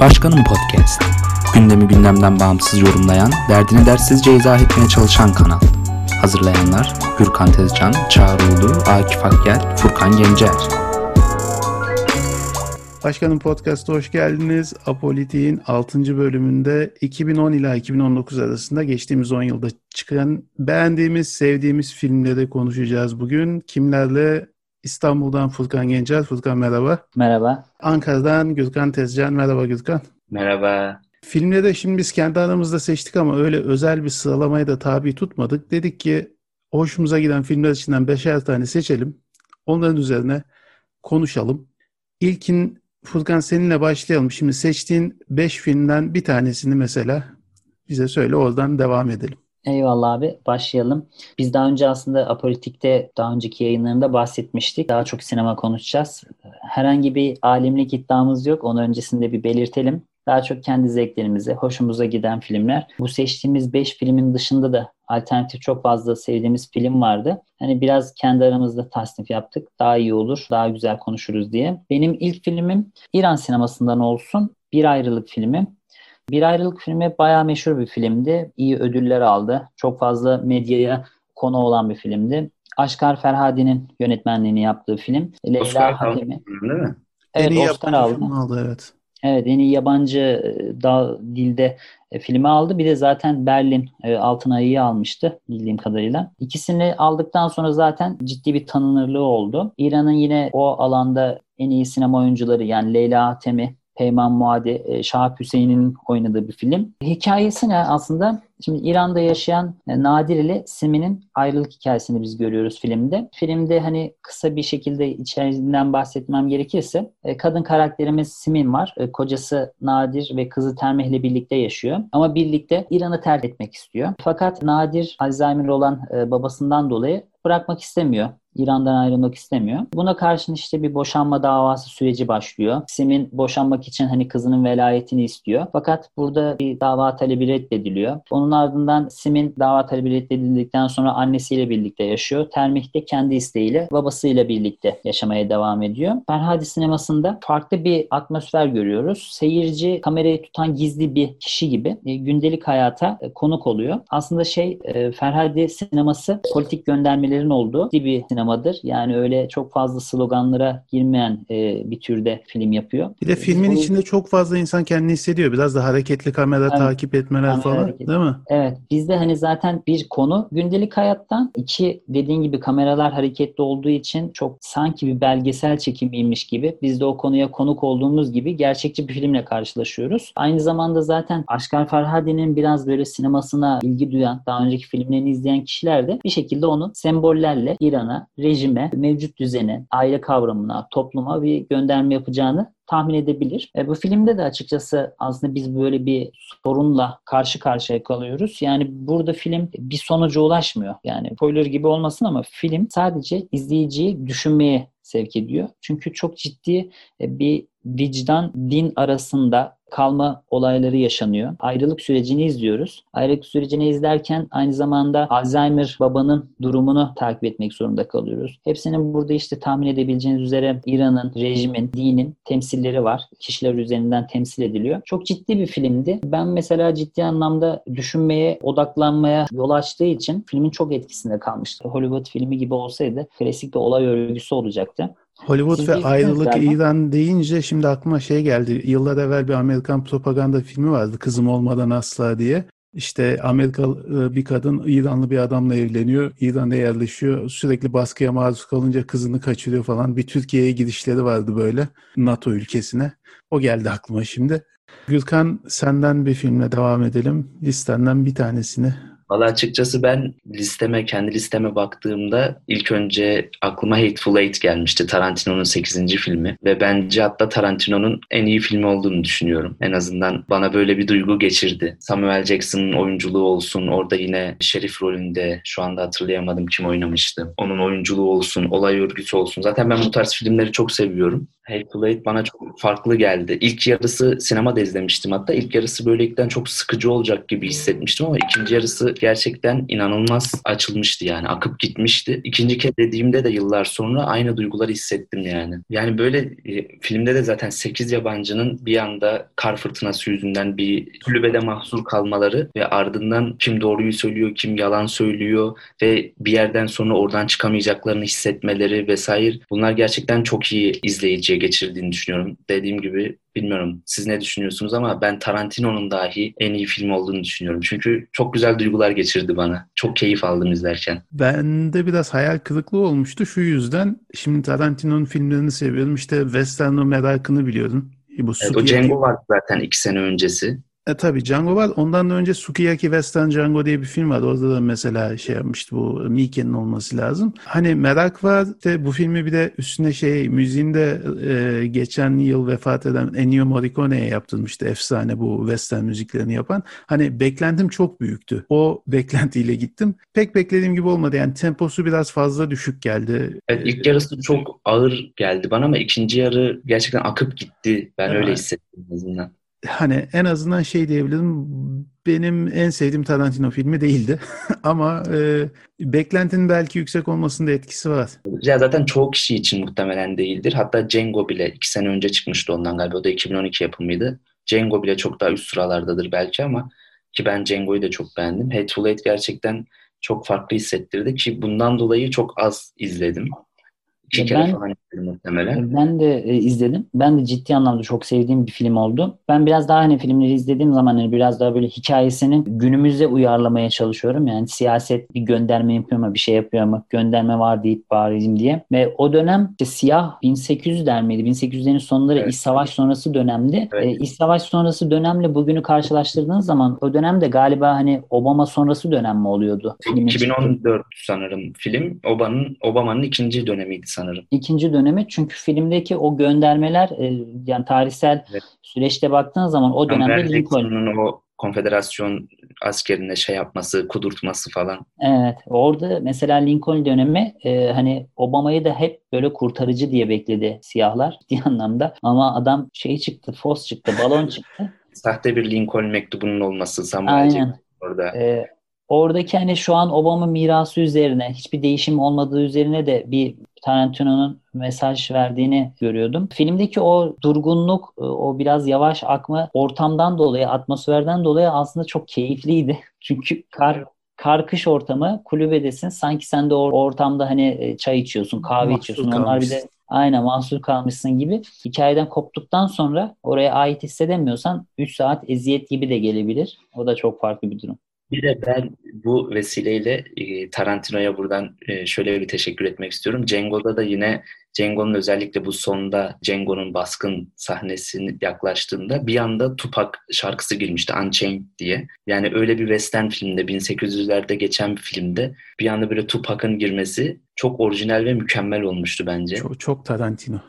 Başkanım Podcast. Gündemi gündemden bağımsız yorumlayan, derdini dersizce izah etmeye çalışan kanal. Hazırlayanlar Gürkan Tezcan, Çağrı Ulu, Akif Akgel, Furkan Gencer. Başkanım Podcast'a hoş geldiniz. Apolitik'in 6. bölümünde 2010 ila 2019 arasında geçtiğimiz 10 yılda çıkan beğendiğimiz, sevdiğimiz filmleri konuşacağız bugün. Kimlerle? İstanbul'dan Furkan Gencer. Furkan merhaba. Merhaba. Ankara'dan Gürkan Tezcan. Merhaba Gürkan. Merhaba. Filmleri şimdi biz kendi aramızda seçtik ama öyle özel bir sıralamaya da tabi tutmadık. Dedik ki hoşumuza giden filmler içinden beşer tane seçelim. Onların üzerine konuşalım. İlkin Furkan seninle başlayalım. Şimdi seçtiğin beş filmden bir tanesini mesela bize söyle oradan devam edelim. Eyvallah abi. Başlayalım. Biz daha önce aslında Apolitik'te daha önceki yayınlarında bahsetmiştik. Daha çok sinema konuşacağız. Herhangi bir alimlik iddiamız yok. Onu öncesinde bir belirtelim. Daha çok kendi zevklerimize, hoşumuza giden filmler. Bu seçtiğimiz 5 filmin dışında da alternatif çok fazla sevdiğimiz film vardı. Hani biraz kendi aramızda tasnif yaptık. Daha iyi olur, daha güzel konuşuruz diye. Benim ilk filmim İran sinemasından olsun. Bir ayrılık filmi. Bir ayrılık filmi bayağı meşhur bir filmdi. İyi ödüller aldı. Çok fazla medyaya konu olan bir filmdi. Aşkar Ferhadi'nin yönetmenliğini yaptığı film. Leyla Oscar Hatemi. Değil mi? Evet, en iyi Oscar aldı. aldı. Evet. Evet, en iyi yabancı e, da, dilde e, filmi aldı. Bir de zaten Berlin e, Altın Ayı'yı almıştı bildiğim kadarıyla. İkisini aldıktan sonra zaten ciddi bir tanınırlığı oldu. İran'ın yine o alanda en iyi sinema oyuncuları yani Leyla Hatemi Peyman Muadi, e, Şahap Hüseyin'in oynadığı bir film. Hikayesi ne aslında? Şimdi İran'da yaşayan e, Nadir ile Simi'nin ayrılık hikayesini biz görüyoruz filmde. Filmde hani kısa bir şekilde içerisinden bahsetmem gerekirse e, kadın karakterimiz Simin var. Kocası Nadir ve kızı Termeh ile birlikte yaşıyor. Ama birlikte İran'ı terk etmek istiyor. Fakat Nadir Alzheimer olan babasından dolayı bırakmak istemiyor. İran'dan ayrılmak istemiyor. Buna karşın işte bir boşanma davası süreci başlıyor. Sim'in boşanmak için hani kızının velayetini istiyor. Fakat burada bir dava talebi reddediliyor. Onun ardından Sim'in dava talebi reddedildikten sonra annesiyle birlikte yaşıyor. Termih de kendi isteğiyle babasıyla birlikte yaşamaya devam ediyor. Ferhadi sinemasında farklı bir atmosfer görüyoruz. Seyirci kamerayı tutan gizli bir kişi gibi e, gündelik hayata e, konuk oluyor. Aslında şey e, Ferhadi sineması politik göndermelerin olduğu bir sinema sinemadır. Yani öyle çok fazla sloganlara girmeyen e, bir türde film yapıyor. Bir de filmin Biz içinde çok fazla insan kendini hissediyor. Biraz da hareketli kamera evet. takip etmeler kamera falan hareketi. değil mi? Evet. Bizde hani zaten bir konu gündelik hayattan iki dediğin gibi kameralar hareketli olduğu için çok sanki bir belgesel çekimiymiş gibi biz de o konuya konuk olduğumuz gibi gerçekçi bir filmle karşılaşıyoruz. Aynı zamanda zaten Aşkar Farhadi'nin biraz böyle sinemasına ilgi duyan, daha önceki filmlerini izleyen kişiler de bir şekilde onu sembollerle İran'a, rejime, mevcut düzene, aile kavramına, topluma bir gönderme yapacağını tahmin edebilir. E, bu filmde de açıkçası aslında biz böyle bir sorunla karşı karşıya kalıyoruz. Yani burada film bir sonuca ulaşmıyor. Yani spoiler gibi olmasın ama film sadece izleyiciyi düşünmeye sevk ediyor. Çünkü çok ciddi e, bir vicdan, din arasında kalma olayları yaşanıyor. Ayrılık sürecini izliyoruz. Ayrılık sürecini izlerken aynı zamanda Alzheimer babanın durumunu takip etmek zorunda kalıyoruz. Hepsinin burada işte tahmin edebileceğiniz üzere İran'ın, rejimin, dinin temsilleri var. Kişiler üzerinden temsil ediliyor. Çok ciddi bir filmdi. Ben mesela ciddi anlamda düşünmeye, odaklanmaya yol açtığı için filmin çok etkisinde kalmıştı. Hollywood filmi gibi olsaydı klasik bir olay örgüsü olacaktı. Hollywood ve ayrılık İran deyince şimdi aklıma şey geldi. Yıllar evvel bir Amerikan propaganda filmi vardı. Kızım olmadan asla diye. İşte Amerikalı e, bir kadın İranlı bir adamla evleniyor. İran'a yerleşiyor. Sürekli baskıya maruz kalınca kızını kaçırıyor falan. Bir Türkiye'ye gidişleri vardı böyle NATO ülkesine. O geldi aklıma şimdi. Gürkan senden bir filmle devam edelim. Listenden bir tanesini Valla açıkçası ben listeme, kendi listeme baktığımda ilk önce aklıma Hateful Eight gelmişti. Tarantino'nun 8. filmi. Ve bence hatta Tarantino'nun en iyi filmi olduğunu düşünüyorum. En azından bana böyle bir duygu geçirdi. Samuel Jackson'ın oyunculuğu olsun, orada yine şerif rolünde şu anda hatırlayamadım kim oynamıştı. Onun oyunculuğu olsun, olay örgüsü olsun. Zaten ben bu tarz filmleri çok seviyorum Hateful Eight bana çok farklı geldi. İlk yarısı sinemada izlemiştim hatta. İlk yarısı böylelikten çok sıkıcı olacak gibi hissetmiştim ama ikinci yarısı gerçekten inanılmaz açılmıştı yani. Akıp gitmişti. İkinci kez dediğimde de yıllar sonra aynı duyguları hissettim yani. Yani böyle e, filmde de zaten 8 yabancının bir anda kar fırtınası yüzünden bir kulübede mahsur kalmaları ve ardından kim doğruyu söylüyor, kim yalan söylüyor ve bir yerden sonra oradan çıkamayacaklarını hissetmeleri vesaire bunlar gerçekten çok iyi izleyiciye geçirdiğini düşünüyorum. Dediğim gibi bilmiyorum siz ne düşünüyorsunuz ama ben Tarantino'nun dahi en iyi film olduğunu düşünüyorum. Çünkü çok güzel duygular geçirdi bana. Çok keyif aldım izlerken. Ben de biraz hayal kırıklığı olmuştu şu yüzden. Şimdi Tarantino'nun filmlerini seviyorum. İşte Western merakını biliyordum. Bu evet, o Django vardı zaten iki sene öncesi. E tabii Django var. Ondan da önce Sukiyaki Western Django diye bir film var. Orada da mesela şey yapmıştı bu Miike'nin olması lazım. Hani merak var ve bu filmi bir de üstüne şey müziğinde e, geçen yıl vefat eden Ennio Morricone'ye yaptırmıştı efsane bu western müziklerini yapan. Hani beklentim çok büyüktü. O beklentiyle gittim. Pek beklediğim gibi olmadı. Yani temposu biraz fazla düşük geldi. Evet ilk yarısı çok ağır geldi bana ama ikinci yarı gerçekten akıp gitti. Ben evet. öyle hissettim en azından hani en azından şey diyebilirim benim en sevdiğim Tarantino filmi değildi ama e, beklentinin belki yüksek olmasında etkisi var. Ya zaten çoğu kişi için muhtemelen değildir. Hatta Django bile iki sene önce çıkmıştı ondan galiba. O da 2012 yapımıydı. Django bile çok daha üst sıralardadır belki ama ki ben Django'yu da çok beğendim. Hateful Eight gerçekten çok farklı hissettirdi ki bundan dolayı çok az izledim. İki kere ben, falan izledim muhtemelen. Ben de e, izledim. Ben de ciddi anlamda çok sevdiğim bir film oldu. Ben biraz daha hani filmleri izlediğim zaman hani biraz daha böyle hikayesini günümüzde uyarlamaya çalışıyorum. Yani siyaset bir gönderme yapıyor mu, bir şey yapıyor mu, gönderme var deyip bağırayım diye. Ve o dönem işte siyah 1800'ler miydi? 1800'lerin sonları evet. İç Savaş sonrası dönemdi. Evet. E, İç Savaş sonrası dönemle bugünü karşılaştırdığınız zaman o dönemde galiba hani Obama sonrası dönem mi oluyordu? 2014 sanırım film. Obama'nın Obama'nın ikinci dönemiydi sanırım. İkinci dönemi çünkü filmdeki o göndermeler e, yani tarihsel evet. süreçte baktığın zaman o dönemde Lincoln'un o konfederasyon askerine şey yapması, kudurtması falan. Evet. Orada mesela Lincoln dönemi e, hani Obama'yı da hep böyle kurtarıcı diye bekledi siyahlar bir anlamda. Ama adam şey çıktı, fos çıktı, balon çıktı. Sahte bir Lincoln mektubunun olması Samuel orada. Ee, oradaki hani şu an Obama mirası üzerine hiçbir değişim olmadığı üzerine de bir Tarantino'nun mesaj verdiğini görüyordum. Filmdeki o durgunluk, e, o biraz yavaş akma ortamdan dolayı, atmosferden dolayı aslında çok keyifliydi. Çünkü kar kar kış ortamı kulübedesin. Sanki sen de o ortamda hani e, çay içiyorsun, kahve mahsur içiyorsun. Kalmışsın. Onlar bir de aynen mahsur kalmışsın gibi. Hikayeden koptuktan sonra oraya ait hissedemiyorsan 3 saat eziyet gibi de gelebilir. O da çok farklı bir durum. Bir de ben bu vesileyle e, Tarantino'ya buradan e, şöyle bir teşekkür etmek istiyorum. Django'da da yine Django'nun özellikle bu sonda Django'nun baskın sahnesini yaklaştığında bir anda Tupac şarkısı girmişti Unchained diye. Yani öyle bir western filmde 1800'lerde geçen bir filmde bir anda böyle Tupac'ın girmesi çok orijinal ve mükemmel olmuştu bence. Çok, çok Tarantino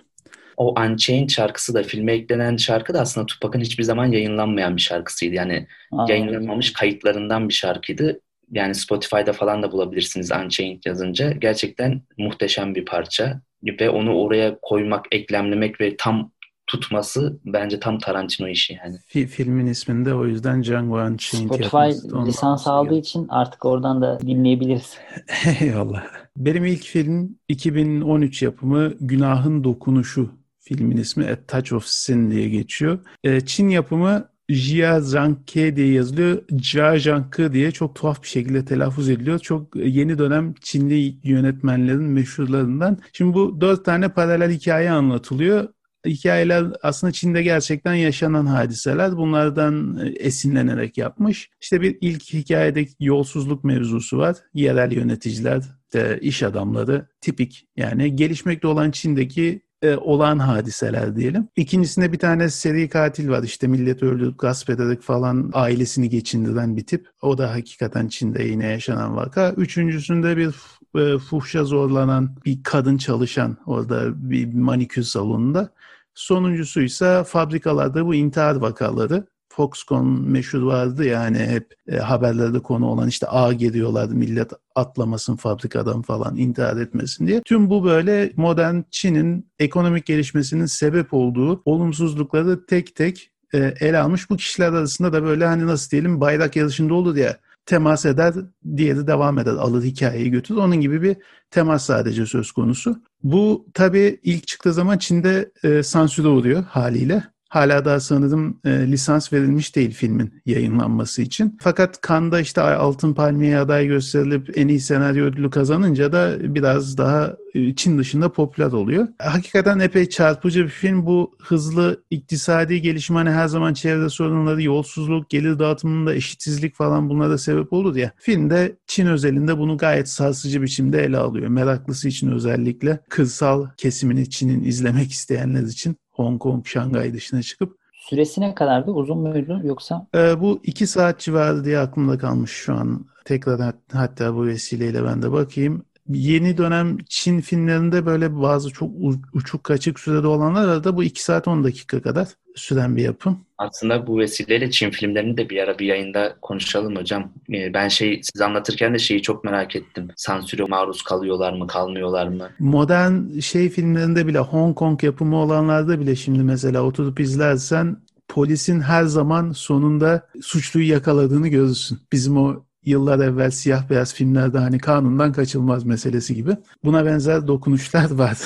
o Unchained şarkısı da filme eklenen şarkı da aslında Tupac'ın hiçbir zaman yayınlanmayan bir şarkısıydı. Yani Aa, yayınlanmamış kayıtlarından bir şarkıydı. Yani Spotify'da falan da bulabilirsiniz Unchained yazınca. Gerçekten muhteşem bir parça. Ve onu oraya koymak, eklemlemek ve tam tutması bence tam Tarantino işi yani. Filmin isminde o yüzden Django Unchained Spotify lisans aldığı için artık oradan da dinleyebiliriz. Eyvallah. Benim ilk film 2013 yapımı Günahın Dokunuşu Filmin ismi A Touch of Sin diye geçiyor. E, Çin yapımı Jia Zhangke diye yazılıyor. Jia Zhangke diye çok tuhaf bir şekilde telaffuz ediliyor. Çok yeni dönem Çinli yönetmenlerin meşhurlarından. Şimdi bu dört tane paralel hikaye anlatılıyor. Hikayeler aslında Çin'de gerçekten yaşanan hadiseler. Bunlardan esinlenerek yapmış. İşte bir ilk hikayede yolsuzluk mevzusu var. Yerel yöneticiler, işte iş adamları tipik yani gelişmekte olan Çin'deki e, olan hadiseler diyelim. İkincisinde bir tane seri katil var. İşte millet öldürüp gasp ederek falan ailesini geçindiren bir tip. O da hakikaten Çin'de yine yaşanan vaka. Üçüncüsünde bir e, fuhşa zorlanan bir kadın çalışan orada bir manikür salonunda. Sonuncusu ise fabrikalarda bu intihar vakaları Foxconn meşhur vardı ya hani hep e, haberlerde konu olan işte ağ geliyorlardı millet atlamasın fabrikadan falan intihar etmesin diye. Tüm bu böyle modern Çin'in ekonomik gelişmesinin sebep olduğu olumsuzlukları tek tek e, ele almış. Bu kişiler arasında da böyle hani nasıl diyelim bayrak yarışında olur ya temas eder, diğeri devam eder, alır hikayeyi götürür. Onun gibi bir temas sadece söz konusu. Bu tabii ilk çıktığı zaman Çin'de e, sansüre uğruyor haliyle. Hala daha sanırım e, lisans verilmiş değil filmin yayınlanması için. Fakat Cannes'da işte Altın Palmiye aday gösterilip en iyi senaryo ödülü kazanınca da biraz daha e, Çin dışında popüler oluyor. Hakikaten epey çarpıcı bir film. Bu hızlı iktisadi gelişme hani her zaman çevre sorunları, yolsuzluk, gelir dağıtımında eşitsizlik falan bunlara sebep olur ya. Filmde Çin özelinde bunu gayet sarsıcı biçimde ele alıyor. Meraklısı için özellikle kırsal kesimini Çin'in izlemek isteyenler için Hong Kong, Şangay dışına çıkıp. Süresi ne kadardı? Uzun muydu yoksa? Ee, bu iki saat civarı diye aklımda kalmış şu an. Tekrar hat, hatta bu vesileyle ben de bakayım. Yeni dönem Çin filmlerinde böyle bazı çok uçuk kaçık sürede olanlar da bu 2 saat 10 dakika kadar süren bir yapım. Aslında bu vesileyle Çin filmlerini de bir ara bir yayında konuşalım hocam. Ee, ben şey siz anlatırken de şeyi çok merak ettim. Sansüre maruz kalıyorlar mı, kalmıyorlar mı? Modern şey filmlerinde bile Hong Kong yapımı olanlarda bile şimdi mesela oturup izlersen polisin her zaman sonunda suçluyu yakaladığını görürsün. Bizim o yıllar evvel siyah beyaz filmlerde hani kanundan kaçılmaz meselesi gibi. Buna benzer dokunuşlar var.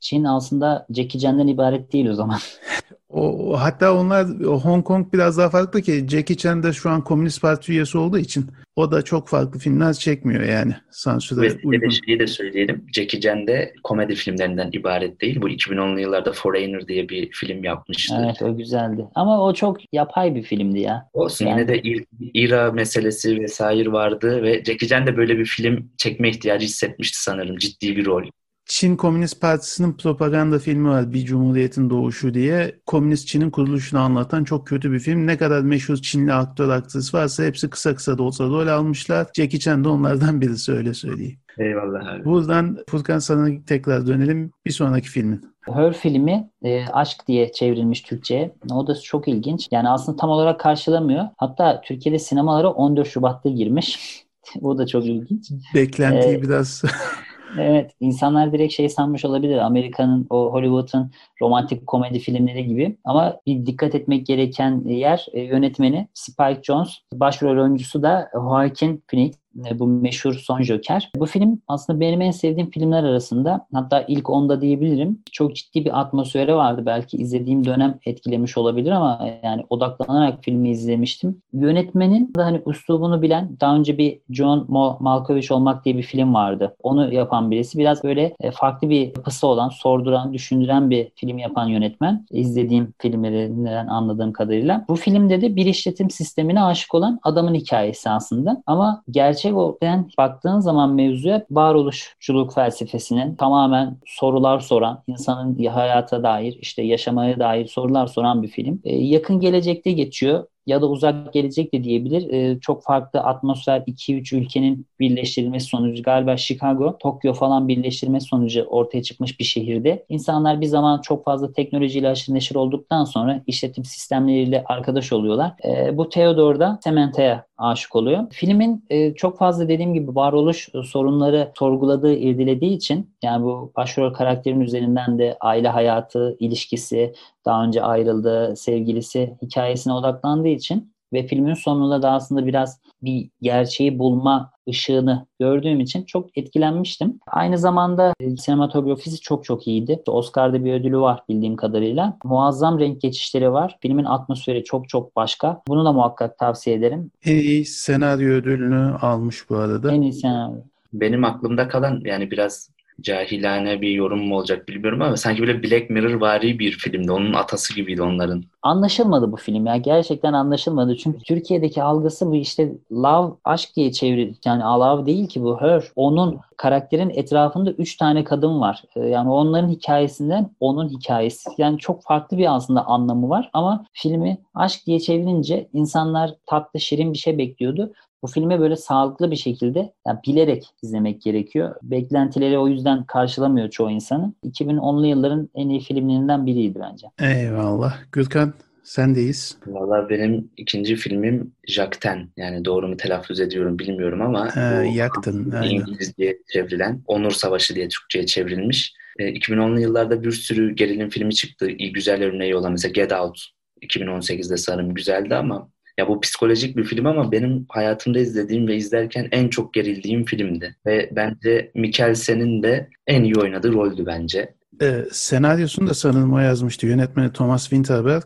Çin aslında Jackie Chan'den ibaret değil o zaman. O, hatta onlar Hong Kong biraz daha farklı ki Jackie Chan de şu an Komünist Parti üyesi olduğu için o da çok farklı filmler çekmiyor yani sansüre Ve uygun. de şeyi de söyleyelim. Jackie Chan de komedi filmlerinden ibaret değil. Bu 2010'lu yıllarda Foreigner diye bir film yapmıştı. Evet o güzeldi. Ama o çok yapay bir filmdi ya. Olsun Yani- yine de İr- İra meselesi vesaire vardı ve Jackie Chan de böyle bir film çekme ihtiyacı hissetmişti sanırım. Ciddi bir rol. Çin Komünist Partisi'nin propaganda filmi var Bir Cumhuriyetin Doğuşu diye. Komünist Çin'in kuruluşunu anlatan çok kötü bir film. Ne kadar meşhur Çinli aktör aktris varsa hepsi kısa kısa da olsa rol almışlar. Jackie Chan de onlardan birisi öyle söyleyeyim. Eyvallah abi. Buradan Furkan sana tekrar dönelim bir sonraki filmin. Her filmi e, Aşk diye çevrilmiş Türkçe'ye. O da çok ilginç. Yani aslında tam olarak karşılamıyor. Hatta Türkiye'de sinemalara 14 Şubat'ta girmiş. o da çok ilginç. Beklentiyi Ee, biraz Evet, insanlar direkt şey sanmış olabilir. Amerika'nın o Hollywood'un romantik komedi filmleri gibi. Ama bir dikkat etmek gereken yer e, yönetmeni Spike Jonze. Başrol oyuncusu da Joaquin Phoenix. E, Bu meşhur Son Joker. Bu film aslında benim en sevdiğim filmler arasında. Hatta ilk onda diyebilirim. Çok ciddi bir atmosferi vardı. Belki izlediğim dönem etkilemiş olabilir ama yani odaklanarak filmi izlemiştim. Yönetmenin de hani üslubunu bilen daha önce bir John Malkovich olmak diye bir film vardı. Onu yapan birisi. Biraz böyle e, farklı bir yapısı olan, sorduran, düşündüren bir film yapan yönetmen. İzlediğim filmlerinden anladığım kadarıyla. Bu filmde de bir işletim sistemine aşık olan adamın hikayesi aslında. Ama gerçek olarak baktığın zaman mevzuya varoluşçuluk felsefesinin tamamen sorular soran, insanın hayata dair, işte yaşamaya dair sorular soran bir film. E, yakın gelecekte geçiyor ya da uzak gelecek de diyebilir. Ee, çok farklı atmosfer 2-3 ülkenin birleştirilmesi sonucu galiba Chicago, Tokyo falan birleştirmesi sonucu ortaya çıkmış bir şehirde. İnsanlar bir zaman çok fazla teknolojiyle aşırı neşir olduktan sonra işletim sistemleriyle arkadaş oluyorlar. Ee, bu Theodore da Samantha'ya aşık oluyor. Filmin e, çok fazla dediğim gibi varoluş sorunları sorguladığı, irdelediği için yani bu başrol karakterin üzerinden de aile hayatı, ilişkisi, daha önce ayrıldığı sevgilisi hikayesine odaklandığı için ve filmin sonunda da aslında biraz bir gerçeği bulma ışığını gördüğüm için çok etkilenmiştim. Aynı zamanda e, sinematografisi çok çok iyiydi. Oscar'da bir ödülü var bildiğim kadarıyla. Muazzam renk geçişleri var. Filmin atmosferi çok çok başka. Bunu da muhakkak tavsiye ederim. en iyi senaryo ödülünü almış bu arada. En iyi senaryo. Benim aklımda kalan yani biraz cahilane bir yorum mu olacak bilmiyorum ama sanki böyle Black Mirror vari bir filmdi. Onun atası gibiydi onların. Anlaşılmadı bu film ya. Gerçekten anlaşılmadı. Çünkü Türkiye'deki algısı bu işte love, aşk diye çevir yani love değil ki bu her. Onun karakterin etrafında üç tane kadın var. Ee, Yani onların hikayesinden onun hikayesi. Yani çok farklı bir aslında anlamı var ama filmi aşk diye çevirince insanlar tatlı şirin bir şey bekliyordu. Bu filme böyle sağlıklı bir şekilde yani bilerek izlemek gerekiyor. Beklentileri o yüzden karşılamıyor çoğu insanın. 2010'lu yılların en iyi filmlerinden biriydi bence. Eyvallah. Gürkan sendeyiz. Valla benim ikinci filmim Jakten. Yani doğru mu telaffuz ediyorum bilmiyorum ama Ee, bu yaktın. Aynen. İngilizce çevrilen Onur Savaşı diye Türkçe'ye çevrilmiş. E, 2010'lu yıllarda bir sürü gerilim filmi çıktı. İyi güzel örneği olan mesela Get Out 2018'de sanırım güzeldi ama ya bu psikolojik bir film ama benim hayatımda izlediğim ve izlerken en çok gerildiğim filmdi. Ve bence Mikkelsen'in de en iyi oynadığı roldü bence. Ee, senaryosunu da sanırım o yazmıştı. Yönetmeni Thomas Winterberg.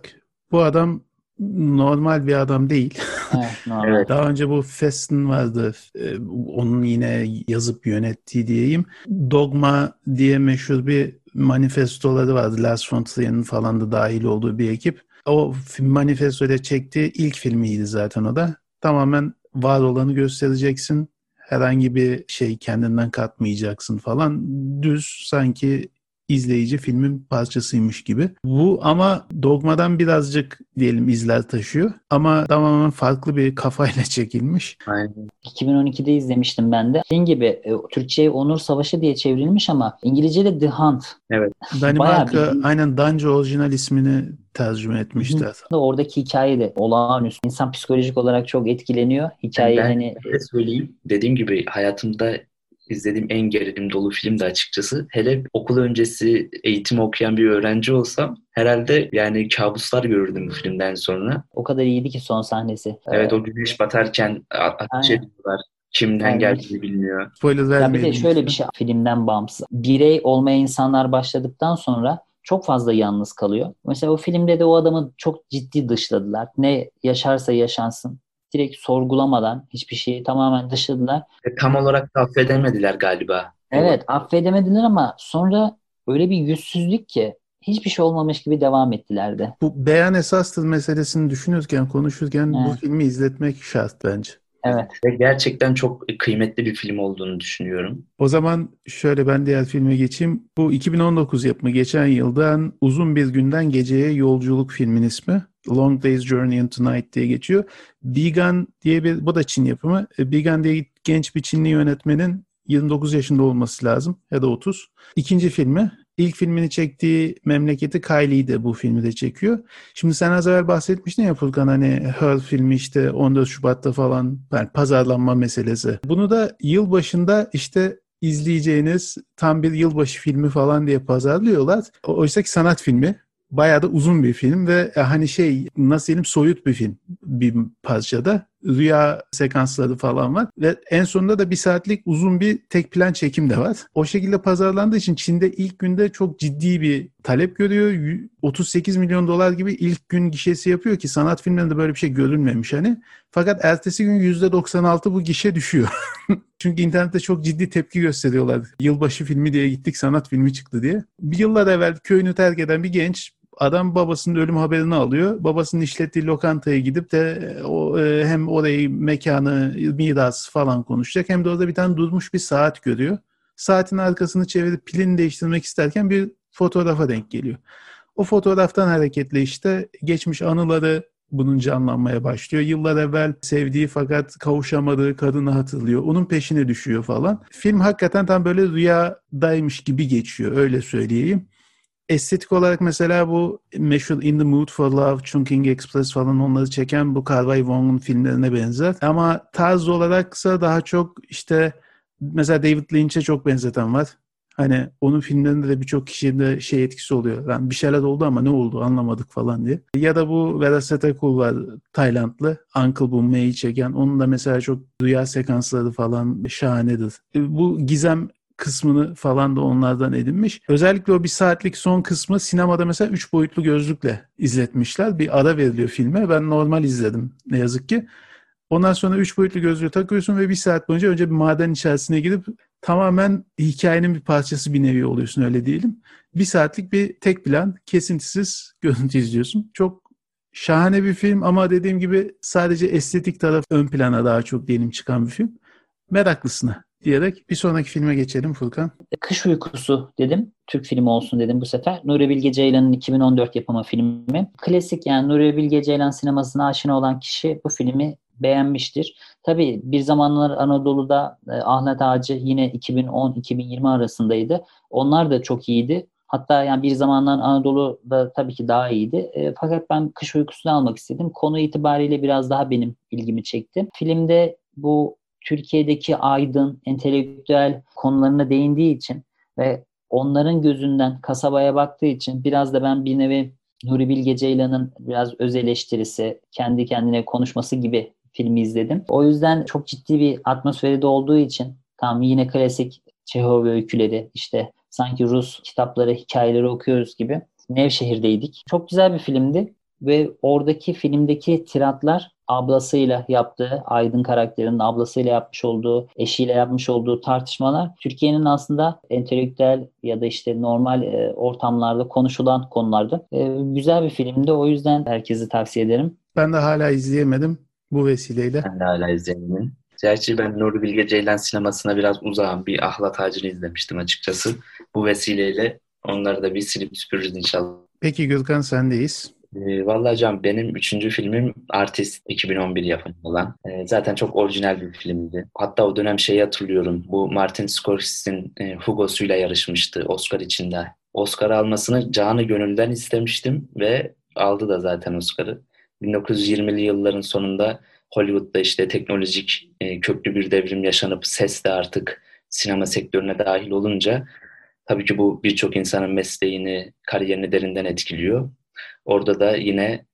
Bu adam normal bir adam değil. Evet. Daha önce bu Festen vardı. Ee, onun yine yazıp yönettiği diyeyim. Dogma diye meşhur bir manifestoları vardı. Lars von Trier'in falan da dahil olduğu bir ekip. O film manifestoyla çektiği ilk filmiydi zaten o da. Tamamen var olanı göstereceksin. Herhangi bir şey kendinden katmayacaksın falan. Düz sanki izleyici filmin parçasıymış gibi. Bu ama Dogma'dan birazcık diyelim izler taşıyor. Ama tamamen farklı bir kafayla çekilmiş. Aynen. 2012'de izlemiştim ben de. Dediğim gibi e, Türkçe'ye Onur Savaşı diye çevrilmiş ama İngilizce'de The Hunt. Danimarka bildiğin- aynen Danca orijinal ismini tercüme etmişler. Oradaki hikaye de olağanüstü. İnsan psikolojik olarak çok etkileniyor. Hikaye ben hani söyleyeyim. Dediğim gibi hayatımda izlediğim en gerilim dolu film de açıkçası. Hele okul öncesi eğitim okuyan bir öğrenci olsam herhalde yani kabuslar görürdüm bu filmden sonra. o kadar iyiydi ki son sahnesi. Evet Ee, o güneş batarken ateş Aynen. ediyorlar. Kimden geldiğini bilmiyor. Spoiler bir de şöyle bir şey filmden bağımsız. Birey olmaya insanlar başladıktan sonra çok fazla yalnız kalıyor. Mesela o filmde de o adamı çok ciddi dışladılar. Ne yaşarsa yaşansın. Direkt sorgulamadan hiçbir şeyi tamamen dışladılar. E, tam olarak da affedemediler galiba. Evet affedemediler ama sonra öyle bir yüzsüzlük ki hiçbir şey olmamış gibi devam ettiler de. Bu beyan esastır meselesini düşünürken, konuşurken bu Evet. filmi izletmek şart bence. Evet. Ve gerçekten çok kıymetli bir film olduğunu düşünüyorum. O zaman şöyle ben diğer filme geçeyim. Bu 2019 yapımı geçen yıldan Uzun Bir Günden Geceye Yolculuk filmin ismi. Long Day's Journey into Night diye geçiyor. Bigan diye bir, bu da Çin yapımı. E, Bigan diye genç bir Çinli yönetmenin 29 yaşında olması lazım ya da 30. İkinci filmi. İlk filmini çektiği memleketi Kylie'de bu filmi de çekiyor. Şimdi sen az evvel bahsetmiştin ya Furkan hani Her filmi işte 14 Şubat'ta falan yani pazarlanma meselesi. Bunu da yıl başında işte izleyeceğiniz tam bir yılbaşı filmi falan diye pazarlıyorlar. Oysa ki sanat filmi. Bayağı da uzun bir film ve e, hani şey nasıl diyelim soyut bir film bir parçada. Rüya sekansları falan var ve en sonunda da bir saatlik uzun bir tek plan çekim de var. O şekilde pazarlandığı için Çin'de ilk günde çok ciddi bir talep görüyor. Y- 38 milyon dolar gibi ilk gün gişesi yapıyor ki sanat filmlerinde böyle bir şey görülmemiş hani. Fakat ertesi gün %96 bu gişe düşüyor. Çünkü internette çok ciddi tepki gösteriyorlar. Yılbaşı filmi diye gittik sanat filmi çıktı diye. Bir yıllar evvel köyünü terk eden bir genç adam babasının ölüm haberini alıyor. Babasının işlettiği lokantaya gidip de e, o e, hem orayı mekanı miras falan konuşacak hem de orada bir tane durmuş bir saat görüyor. Saatin arkasını çevirip pilini değiştirmek isterken bir fotoğrafa denk geliyor. O fotoğraftan hareketle işte geçmiş anıları bunun canlanmaya başlıyor. Yıllar evvel sevdiği fakat kavuşamadığı kadını hatırlıyor. Onun peşine düşüyor falan. Film hakikaten tam böyle rüyadaymış gibi geçiyor öyle söyleyeyim. Estetik olarak mesela bu meşhur In the Mood for Love, Chungking Express falan onları çeken bu Carvay Wong'un filmlerine benzer. Ama tarz olaraksa daha çok işte mesela David Lynch'e çok benzeten var. Hani onun filmlerinde de birçok kişide şey etkisi oluyor. Yani bir şeyler oldu ama ne oldu anlamadık falan diye. Ya da bu Verasete Kul var Taylandlı. Uncle Boom'u çeken. Onun da mesela çok rüya sekansları falan şahanedir. E, Bu gizem kısmını falan da onlardan edinmiş. Özellikle o bir saatlik son kısmı sinemada mesela üç boyutlu gözlükle izletmişler. Bir ara veriliyor filme. Ben normal izledim ne yazık ki. Ondan sonra üç boyutlu gözlüğü takıyorsun ve bir saat boyunca önce bir maden içerisine gidip tamamen hikayenin bir parçası bir nevi oluyorsun öyle diyelim. Bir saatlik bir tek plan kesintisiz görüntü izliyorsun. Çok şahane bir film ama dediğim gibi sadece estetik taraf ön plana daha çok diyelim çıkan bir film. Meraklısına diyerek bir sonraki filme geçelim Furkan. Kış Uykusu dedim. Türk filmi olsun dedim bu sefer. Nuri Bilge Ceylan'ın 2014 yapımı filmi. Klasik yani Nuri Bilge Ceylan sinemasına aşina olan kişi bu filmi beğenmiştir. Tabii bir zamanlar Anadolu'da e, Ahmet Ağacı yine 2010-2020 arasındaydı. Onlar da çok iyiydi. Hatta yani bir zamanlar Anadolu'da tabii ki daha iyiydi. E, fakat ben kış uykusunu almak istedim. Konu itibariyle biraz daha benim ilgimi çekti. Filmde bu Türkiye'deki aydın, entelektüel konularına değindiği için ve onların gözünden kasabaya baktığı için biraz da ben bir nevi Nuri Bilge Ceylan'ın biraz öz eleştirisi, kendi kendine konuşması gibi filmi izledim. O yüzden çok ciddi bir atmosferi de olduğu için tam yine klasik Çehov öyküleri işte sanki Rus kitapları, hikayeleri okuyoruz gibi Nevşehir'deydik. Çok güzel bir filmdi ve oradaki filmdeki tiratlar ablasıyla yaptığı, Aydın karakterinin ablasıyla yapmış olduğu, eşiyle yapmış olduğu tartışmalar Türkiye'nin aslında entelektüel ya da işte normal e, ortamlarda konuşulan konulardı. E, güzel bir filmdi. O yüzden herkese tavsiye ederim. Ben de hala izleyemedim bu vesileyle. Ben de hala izleyemedim. Gerçi ben Nuri Bilge Ceylan sinemasına biraz uzağım. Bir ahlat ağacını izlemiştim açıkçası. Bu vesileyle onları da bir silip süpürürüz inşallah. Peki Gürkan sendeyiz. E, vallahi Can benim üçüncü filmim Artist 2011 yapımı olan. E, zaten çok orijinal bir filmdi. Hatta o dönem şeyi hatırlıyorum. Bu Martin Scorsese'nin e, Hugo'suyla yarışmıştı Oscar içinde. Oscar almasını canı gönülden istemiştim ve aldı da zaten Oscar'ı. 1920'li yılların sonunda Hollywood'da işte teknolojik e, köklü bir devrim yaşanıp ses de artık sinema sektörüne dahil olunca tabii ki bu birçok insanın mesleğini, kariyerini derinden etkiliyor. Orada da yine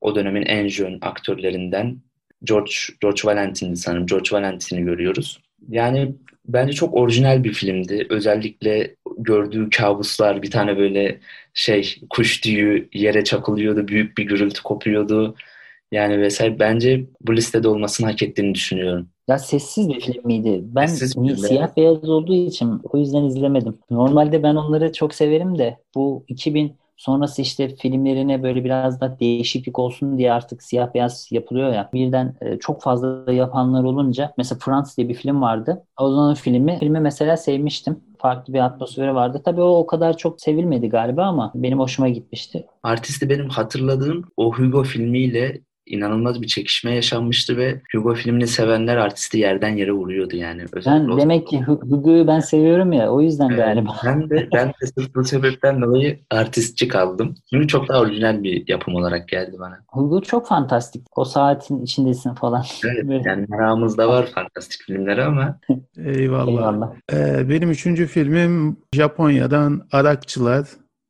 o dönemin en jön aktörlerinden George George Valentin'i sanırım. George Valentin'i görüyoruz. Yani bence çok orijinal bir filmdi. Özellikle gördüğü kabuslar bir tane böyle şey kuş tüyü yere çakılıyordu. Büyük bir gürültü kopuyordu. Yani vesaire bence bu listede olmasını hak ettiğini düşünüyorum. Ya sessiz bir film miydi? Ben film, siyah evet. beyaz olduğu için o yüzden izlemedim. Normalde ben onları çok severim de bu 2000 Sonrası işte filmlerine böyle biraz da değişiklik olsun diye artık siyah beyaz yapılıyor ya. Birden e, çok fazla yapanlar olunca mesela Frans diye bir film vardı. O zaman filmi, filmi mesela sevmiştim. Farklı bir atmosferi vardı. Tabii o o kadar çok sevilmedi galiba ama benim hoşuma gitmişti. Artisti benim hatırladığım o Hugo filmiyle inanılmaz bir çekişme yaşanmıştı ve Hugo filmini sevenler artisti yerden yere vuruyordu yani. Özellikle ben demek ki Hugo'yu ben seviyorum ya o yüzden evet, galiba. Ben de ben de sırf bu sebepten dolayı artistçi kaldım. Çünkü çok daha orijinal bir yapım olarak geldi bana. Hugo çok fantastik. O saatin içindesin falan. Evet yani meramızda var fantastik filmleri ama. Eyvallah. Eyvallah. Ee, benim üçüncü filmim Japonya'dan Arakçılar.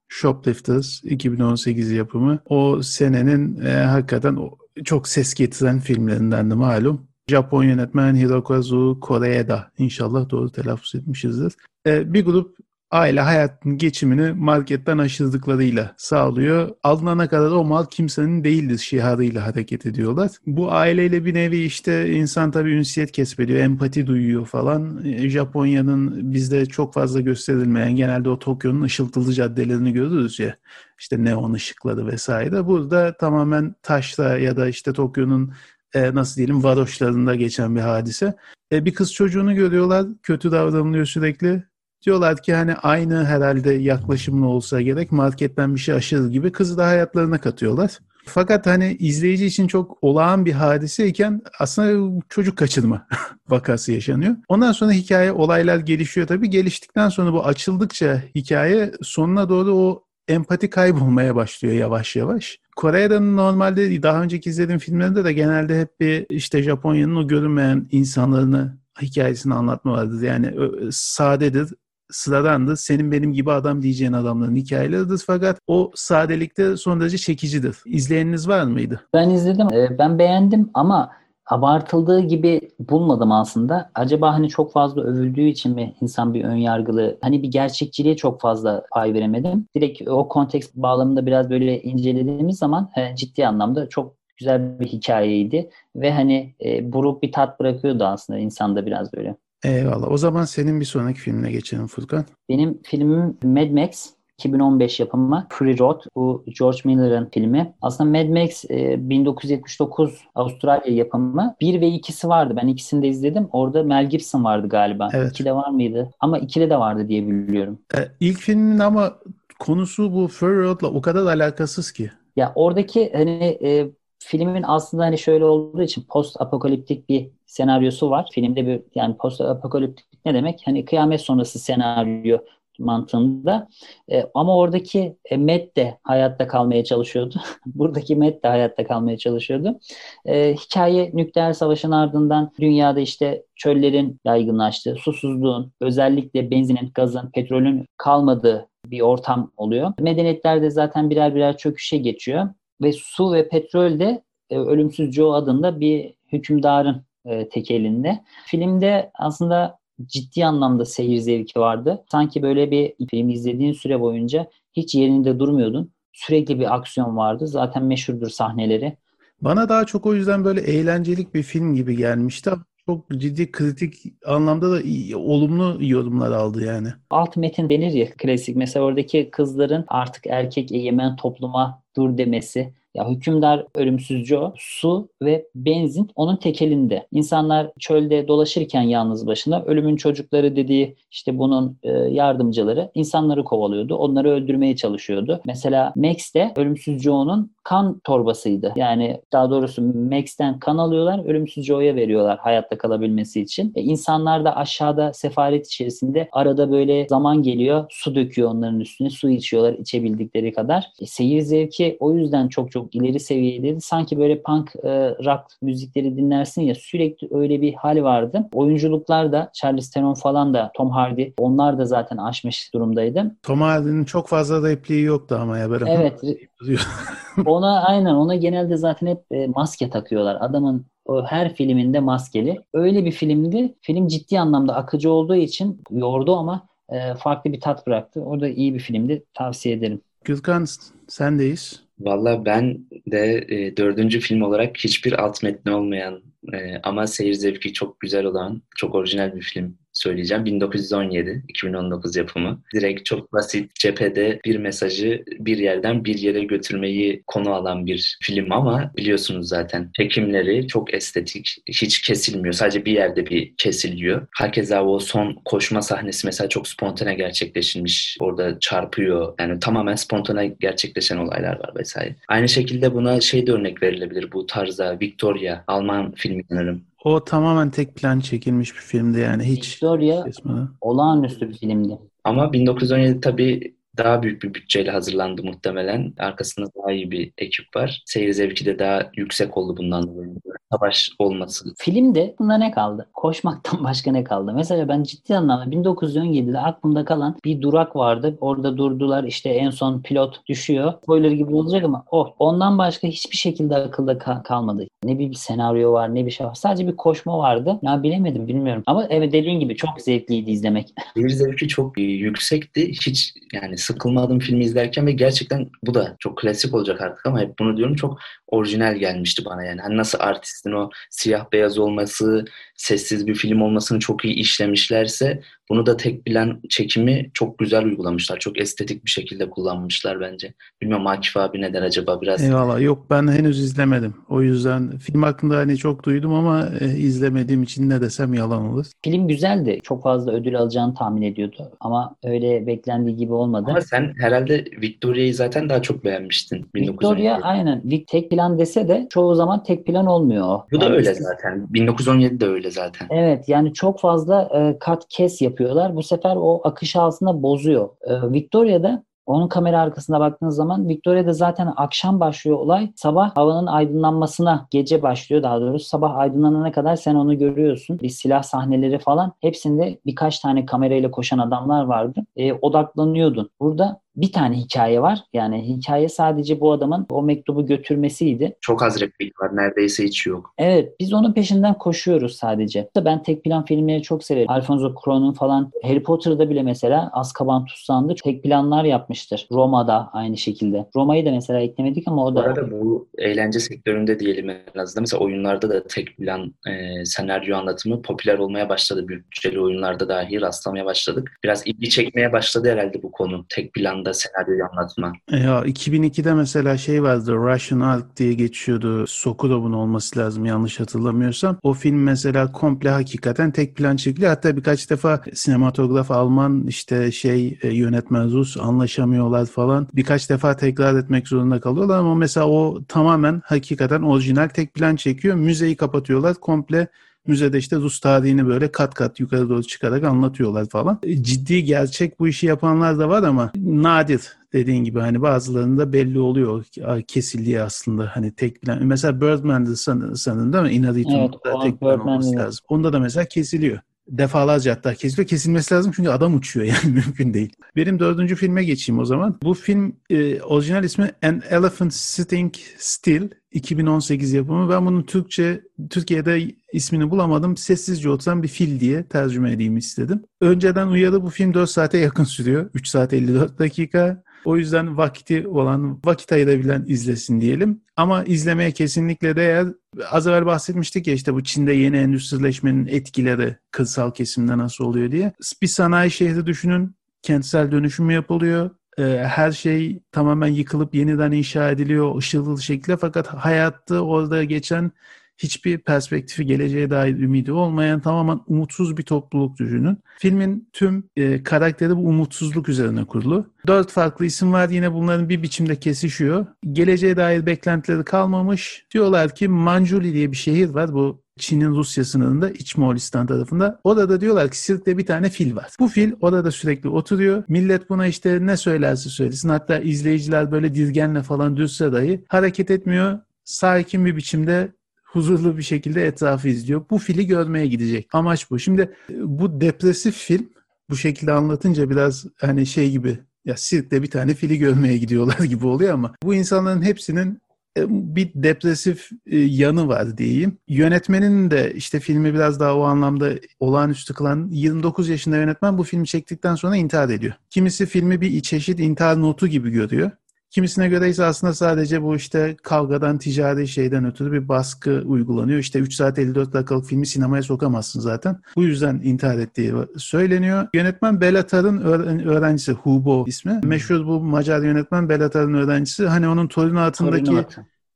Shoplifters 2018 yapımı. O senenin e, hakikaten çok ses getiren filmlerinden de malum. Japon yönetmen Hirokazu Koreeda. İnşallah doğru telaffuz etmişizdir. Ee, bir grup aile hayatın geçimini marketten aşırdıklarıyla sağlıyor. Alınana kadar o mal kimsenin değildir şiarıyla hareket ediyorlar. Bu aileyle bir nevi işte insan tabii ünsiyet kesbediyor, empati duyuyor falan. E, Japonya'nın bizde çok fazla gösterilmeyen genelde o Tokyo'nun ışıltılı caddelerini görürüz ya. İşte neon ışıkları vesaire. Burada tamamen taşta ya da işte Tokyo'nun e, nasıl diyelim varoşlarında geçen bir hadise. E, bir kız çocuğunu görüyorlar, kötü davranılıyor sürekli Diyorlar ki hani aynı herhalde yaklaşımlı olsa gerek marketten bir şey aşırı gibi kızı da hayatlarına katıyorlar. Fakat hani izleyici için çok olağan bir hadiseyken aslında çocuk kaçırma vakası yaşanıyor. Ondan sonra hikaye olaylar gelişiyor tabii. Geliştikten sonra bu açıldıkça hikaye sonuna doğru o empati kaybolmaya başlıyor yavaş yavaş. Kore'den normalde daha önceki izlediğim filmlerinde de genelde hep bir işte Japonya'nın o görünmeyen insanlarını hikayesini anlatma vardır. Yani sadedir, sıradandır. Senin benim gibi adam diyeceğin adamların hikayeleridir. Fakat o sadelikte son derece çekicidir. İzleyeniniz var mıydı? Ben izledim. Ee, ben beğendim ama abartıldığı gibi bulmadım aslında. Acaba hani çok fazla övüldüğü için mi insan bir ön yargılı hani bir gerçekçiliğe çok fazla pay veremedim. Direkt o konteks bağlamında biraz böyle incelediğimiz zaman ciddi anlamda çok güzel bir hikayeydi ve hani e, buruk bir tat bırakıyordu aslında insanda biraz böyle. Eyvallah. O zaman senin bir sonraki filmine geçelim Furkan. Benim filmim Mad Max. 2015 yapımı Fury Road. Bu George Miller'ın filmi. Aslında Mad Max 1979 e, Avustralya yapımı. 1 ve 2'si vardı. Ben ikisini de izledim. Orada Mel Gibson vardı galiba. Evet. 2'de var mıydı? Ama 2'de de vardı diye biliyorum. E, ilk filmin ama konusu bu Fury Road'la o kadar alakasız ki. Ya oradaki hani e, filmin aslında hani şöyle olduğu için post apokaliptik bir senaryosu var. Filmde bir yani post apokaliptik ne demek? Hani kıyamet sonrası senaryo mantığında. E, ama oradaki e, Matt de hayatta kalmaya çalışıyordu. Buradaki Matt de hayatta kalmaya çalışıyordu. E, hikaye nükleer savaşın ardından dünyada işte çöllerin yaygınlaştığı, susuzluğun, özellikle benzinin, gazın, petrolün kalmadığı bir ortam oluyor. Medeniyetler de zaten birer birer çöküşe geçiyor ve su ve petrol de e, Ölümsüz Joe adında bir hükümdarın e, tek elinde. Filmde aslında ciddi anlamda seyir zevki vardı. Sanki böyle bir film izlediğin süre boyunca hiç yerinde durmuyordun. Sürekli bir aksiyon vardı. Zaten meşhurdur sahneleri. Bana daha çok o yüzden böyle eğlencelik bir film gibi gelmişti. Çok ciddi kritik anlamda da iyi, olumlu yorumlar aldı yani. Alt metin denir ya klasik. Mesela oradaki kızların artık erkek egemen topluma dur demesi ya hükümdar ölümsüzcü o. Su ve benzin onun tekelinde. İnsanlar çölde dolaşırken yalnız başına ölümün çocukları dediği işte bunun e, yardımcıları insanları kovalıyordu. Onları öldürmeye çalışıyordu. Mesela Max de ölümsüz Joe'nun kan torbasıydı. Yani daha doğrusu Max'ten kan alıyorlar, ölümsüz Joe'ya veriyorlar hayatta kalabilmesi için. E, insanlar da aşağıda sefaret içerisinde arada böyle zaman geliyor, su döküyor onların üstüne, su içiyorlar içebildikleri kadar. E, seyir zevki o yüzden çok çok çok ileri seviyedeydi. Sanki böyle punk e, rock müzikleri dinlersin ya sürekli öyle bir hal vardı. Oyunculuklar da Charles Theron falan da Tom Hardy onlar da zaten aşmış durumdaydı. Tom Hardy'nin çok fazla repliği yoktu ama ya böyle. Evet. ona aynen ona genelde zaten hep e, maske takıyorlar. Adamın o her filminde maskeli. Öyle bir filmdi. Film ciddi anlamda akıcı olduğu için yordu ama e, farklı bir tat bıraktı. Orada iyi bir filmdi. Tavsiye ederim. Gürkan sendeyiz. Valla ben de e, dördüncü film olarak hiçbir alt metni olmayan e, ama seyir zevki çok güzel olan, çok orijinal bir film söyleyeceğim. 1917, 2019 yapımı. Direkt çok basit cephede bir mesajı bir yerden bir yere götürmeyi konu alan bir film ama biliyorsunuz zaten çekimleri çok estetik. Hiç kesilmiyor. Sadece bir yerde bir kesiliyor. Hakeza o son koşma sahnesi mesela çok spontane gerçekleşmiş. Orada çarpıyor. Yani tamamen spontane gerçekleşen olaylar var vesaire. Aynı şekilde buna şey de örnek verilebilir bu tarzda. Victoria, Alman filmi sanırım. O tamamen tek plan çekilmiş bir filmdi yani hiç Victoria kesmeden. olağanüstü bir filmdi. Ama 1917 tabii daha büyük bir bütçeyle hazırlandı muhtemelen. Arkasında daha iyi bir ekip var. Seyir zevki de daha yüksek oldu bundan dolayı. Savaş olması. Filmde bunda ne kaldı? Koşmaktan başka ne kaldı? Mesela ben ciddi anlamda 1917'de aklımda kalan bir durak vardı. Orada durdular işte en son pilot düşüyor. Spoiler gibi olacak ama. Oh, ondan başka hiçbir şekilde akılda ka- kalmadı. Ne bir senaryo var ne bir şey var. Sadece bir koşma vardı. Ya bilemedim bilmiyorum. Ama evet dediğin gibi çok zevkliydi izlemek. Seyir zevki çok yüksekti. Hiç yani sıkılmadım filmi izlerken ve gerçekten bu da çok klasik olacak artık ama hep bunu diyorum çok orijinal gelmişti bana yani. Hani nasıl artistin o siyah beyaz olması, sessiz bir film olmasını çok iyi işlemişlerse bunu da tek bilen çekimi çok güzel uygulamışlar. Çok estetik bir şekilde kullanmışlar bence. Bilmiyorum Akif abi neden acaba biraz. Eyvallah. Yok ben henüz izlemedim. O yüzden film hakkında hani çok duydum ama e, izlemediğim için ne desem yalan olur. Film güzeldi. Çok fazla ödül alacağını tahmin ediyordu. Ama öyle beklendiği gibi olmadı. Ama sen herhalde Victoria'yı zaten daha çok beğenmiştin. Victoria aynen. Tek plan dese de çoğu zaman tek plan olmuyor. Bu da yani öyle zaten. 1917 de öyle zaten. Evet yani çok fazla e, kat kes yapıyorlar. Bu sefer o akışı aslında bozuyor. E, Victoria'da onun kamera arkasına baktığınız zaman Victoria'da zaten akşam başlıyor olay. Sabah havanın aydınlanmasına gece başlıyor daha doğrusu. Sabah aydınlanana kadar sen onu görüyorsun. Bir silah sahneleri falan. Hepsinde birkaç tane kamerayla koşan adamlar vardı. E, odaklanıyordun. Burada bir tane hikaye var. Yani hikaye sadece bu adamın o mektubu götürmesiydi. Çok az replik var. Neredeyse hiç yok. Evet. Biz onun peşinden koşuyoruz sadece. Ben tek plan filmleri çok severim. Alfonso Cuarón'un falan Harry Potter'da bile mesela Azkaban Tutsağı'nda tek planlar yapmıştır. Roma'da aynı şekilde. Roma'yı da mesela eklemedik ama o da... Bu arada bu eğlence sektöründe diyelim en azından. Mesela oyunlarda da tek plan e, senaryo anlatımı popüler olmaya başladı. Bütçeli oyunlarda dahi rastlamaya başladık. Biraz ilgi çekmeye başladı herhalde bu konu. Tek plan anda senaryoyu anlatma. Ya 2002'de mesela şey vardı Russian Ark diye geçiyordu. Sokurov'un olması lazım yanlış hatırlamıyorsam. O film mesela komple hakikaten tek plan çekiliyor. Hatta birkaç defa sinematograf Alman işte şey e, yönetmen Rus anlaşamıyorlar falan. Birkaç defa tekrar etmek zorunda kalıyorlar ama mesela o tamamen hakikaten orijinal tek plan çekiyor. Müzeyi kapatıyorlar. Komple Müzede işte Rus tarihini böyle kat kat yukarı doğru çıkarak anlatıyorlar falan. E, ciddi gerçek bu işi yapanlar da var ama nadir dediğin gibi hani bazılarında belli oluyor kesildiği aslında hani tek plan. Mesela Birdman'dı san, sanırım değil mi? Inaritu evet, tek plan olması lazım. Onda da mesela kesiliyor defalarca hatta kesiliyor. Kesilmesi lazım çünkü adam uçuyor yani mümkün değil. Benim dördüncü filme geçeyim o zaman. Bu film e, orijinal ismi An Elephant Sitting Still 2018 yapımı. Ben bunun Türkçe, Türkiye'de ismini bulamadım. Sessizce oturan bir fil diye tercüme edeyim istedim. Önceden uyarı bu film 4 saate yakın sürüyor. 3 saat 54 dakika. O yüzden vakti olan, vakit ayırabilen izlesin diyelim. Ama izlemeye kesinlikle değer. Az evvel bahsetmiştik ya işte bu Çin'de yeni endüstrileşmenin etkileri kırsal kesimde nasıl oluyor diye. Bir sanayi şehri düşünün. Kentsel dönüşüm yapılıyor ee, her şey tamamen yıkılıp yeniden inşa ediliyor ışıltılı şekilde fakat hayatta orada geçen hiçbir perspektifi geleceğe dair ümidi olmayan tamamen umutsuz bir topluluk düşünün. Filmin tüm e, karakteri bu umutsuzluk üzerine kurulu. Dört farklı isim var yine bunların bir biçimde kesişiyor. Geleceğe dair beklentileri kalmamış. Diyorlar ki Manjuli diye bir şehir var. Bu Çin'in Rusya sınırında İç Moğolistan tarafında. Orada diyorlar ki sirkte bir tane fil var. Bu fil orada sürekli oturuyor. Millet buna işte ne söylerse söylesin. Hatta izleyiciler böyle dizgenle falan düşse dahi hareket etmiyor. Sakin bir biçimde huzurlu bir şekilde etrafı izliyor. Bu fili görmeye gidecek. Amaç bu. Şimdi e, bu depresif film bu şekilde anlatınca biraz hani şey gibi ya sirkte bir tane fili görmeye gidiyorlar gibi oluyor ama bu insanların hepsinin bir depresif e, yanı var diyeyim. Yönetmenin de işte filmi biraz daha o anlamda olağanüstü kılan 29 yaşında yönetmen bu filmi çektikten sonra intihar ediyor. Kimisi filmi bir çeşit intihar notu gibi görüyor. Kimisine göre ise aslında sadece bu işte kavgadan, ticari şeyden ötürü bir baskı uygulanıyor. İşte 3 saat 54 dakikalık filmi sinemaya sokamazsın zaten. Bu yüzden intihar ettiği söyleniyor. Yönetmen Belatar'ın öğrencisi Hubo ismi. Meşhur bu Macar yönetmen Belatar'ın öğrencisi. Hani onun Torino altındaki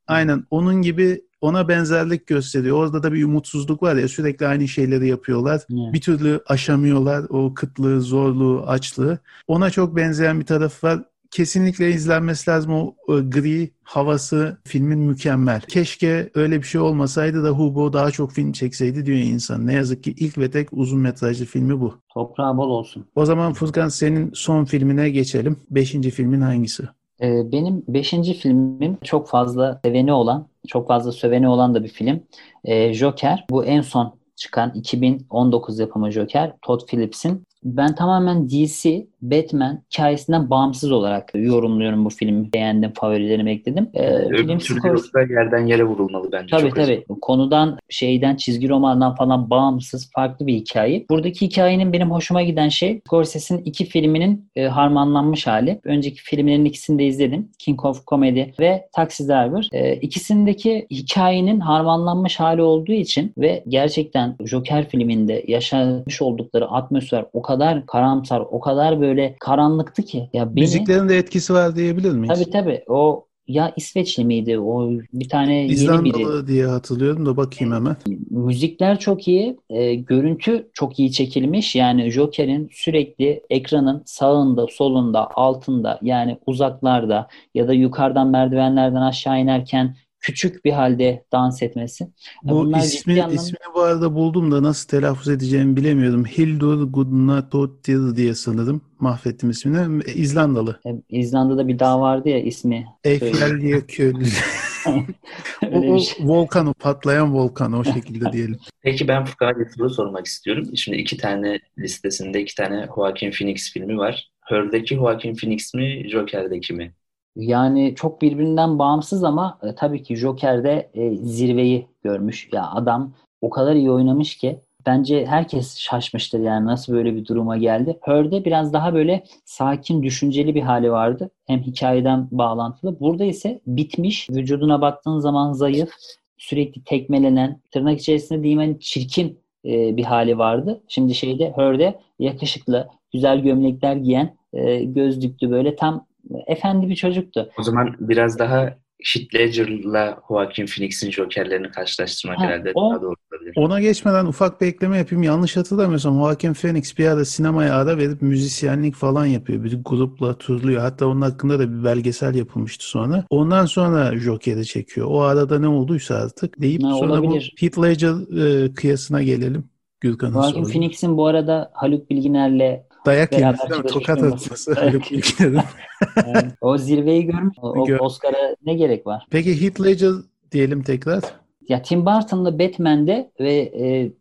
aynen onun gibi ona benzerlik gösteriyor. Orada da bir umutsuzluk var ya sürekli aynı şeyleri yapıyorlar. Yeah. Bir türlü aşamıyorlar o kıtlığı, zorluğu, açlığı. Ona çok benzeyen bir taraf var kesinlikle izlenmesi lazım o, o gri havası filmin mükemmel. Keşke öyle bir şey olmasaydı da Hugo daha çok film çekseydi diyor insan. Ne yazık ki ilk ve tek uzun metrajlı filmi bu. Toprağı bol olsun. O zaman Furkan senin son filmine geçelim. Beşinci filmin hangisi? Ee, benim beşinci filmim çok fazla seveni olan, çok fazla söveni olan da bir film. Ee, Joker. Bu en son çıkan 2019 yapımı Joker. Todd Phillips'in. Ben tamamen DC Batman hikayesinden bağımsız olarak yorumluyorum bu filmi. Beğendim, favorilerimi ekledim. Ee, film Scorsese... yerden yere vurulmalı bence. Tabii tabii. Özel. Konudan, şeyden, çizgi romandan falan bağımsız, farklı bir hikaye. Buradaki hikayenin benim hoşuma giden şey Scorsese'nin iki filminin e, harmanlanmış hali. Önceki filmlerin ikisini de izledim. King of Comedy ve Taxi Driver. E, ikisindeki hikayenin harmanlanmış hali olduğu için ve gerçekten Joker filminde yaşamış oldukları atmosfer o kadar karamsar, o kadar böyle böyle karanlıktı ki. Ya beni, Müziklerin de etkisi var diyebilir miyiz? Tabii tabii. O ya İsveçli miydi o bir tane İzlandalı yeni biri. diye hatırlıyorum da bakayım hemen. Müzikler çok iyi. E, görüntü çok iyi çekilmiş. Yani Joker'in sürekli ekranın sağında, solunda, altında yani uzaklarda ya da yukarıdan merdivenlerden aşağı inerken küçük bir halde dans etmesi. Bu Bunlar ismi, anlamda... ismini bu arada buldum da nasıl telaffuz edeceğimi bilemiyorum. Hildur Gudnadottir diye sanırım. Mahvettim ismini. İzlandalı. E, İzlanda'da bir dağ vardı ya ismi. Eyfeljökull. o, o şey. volkan o patlayan volkan o şekilde diyelim. Peki ben Furkan'a bir soru sormak istiyorum. Şimdi iki tane listesinde iki tane Joaquin Phoenix filmi var. Her'deki Joaquin Phoenix mi, Joker'deki mi? Yani çok birbirinden bağımsız ama e, tabii ki Joker'de e, zirveyi görmüş. Ya adam o kadar iyi oynamış ki bence herkes şaşmıştır yani nasıl böyle bir duruma geldi. Her'de biraz daha böyle sakin, düşünceli bir hali vardı. Hem hikayeden bağlantılı. Burada ise bitmiş, vücuduna baktığın zaman zayıf, sürekli tekmelenen, tırnak içerisinde diyeyim hani çirkin e, bir hali vardı. Şimdi şeyde Her'de yakışıklı, güzel gömlekler giyen, e, gözlüklü böyle tam efendi bir çocuktu. O zaman biraz daha Heath Ledger'la Joaquin Phoenix'in Joker'lerini karşılaştırmak Ha, herhalde o- daha doğru olabilir. Ona geçmeden ufak bir ekleme yapayım. Yanlış hatırlamıyorsam Joaquin Phoenix bir ara sinemaya ara verip müzisyenlik falan yapıyor. Bir grupla turluyor. Hatta onun hakkında da bir belgesel yapılmıştı sonra. Ondan sonra Joker'i çekiyor. O arada ne olduysa artık deyip Ha, sonra olabilir. bu Heath Ledger e, kıyasına gelelim. Gürkan'ın Joaquin. Phoenix'in bu arada Haluk Bilginer'le Dayak çalışmış Tokat atması e, o zirveyi görmüş. O, Gör- Oscar'a ne gerek var? Peki Heath Ledger diyelim tekrar. Ya Tim Burton'la Batman'de ve e,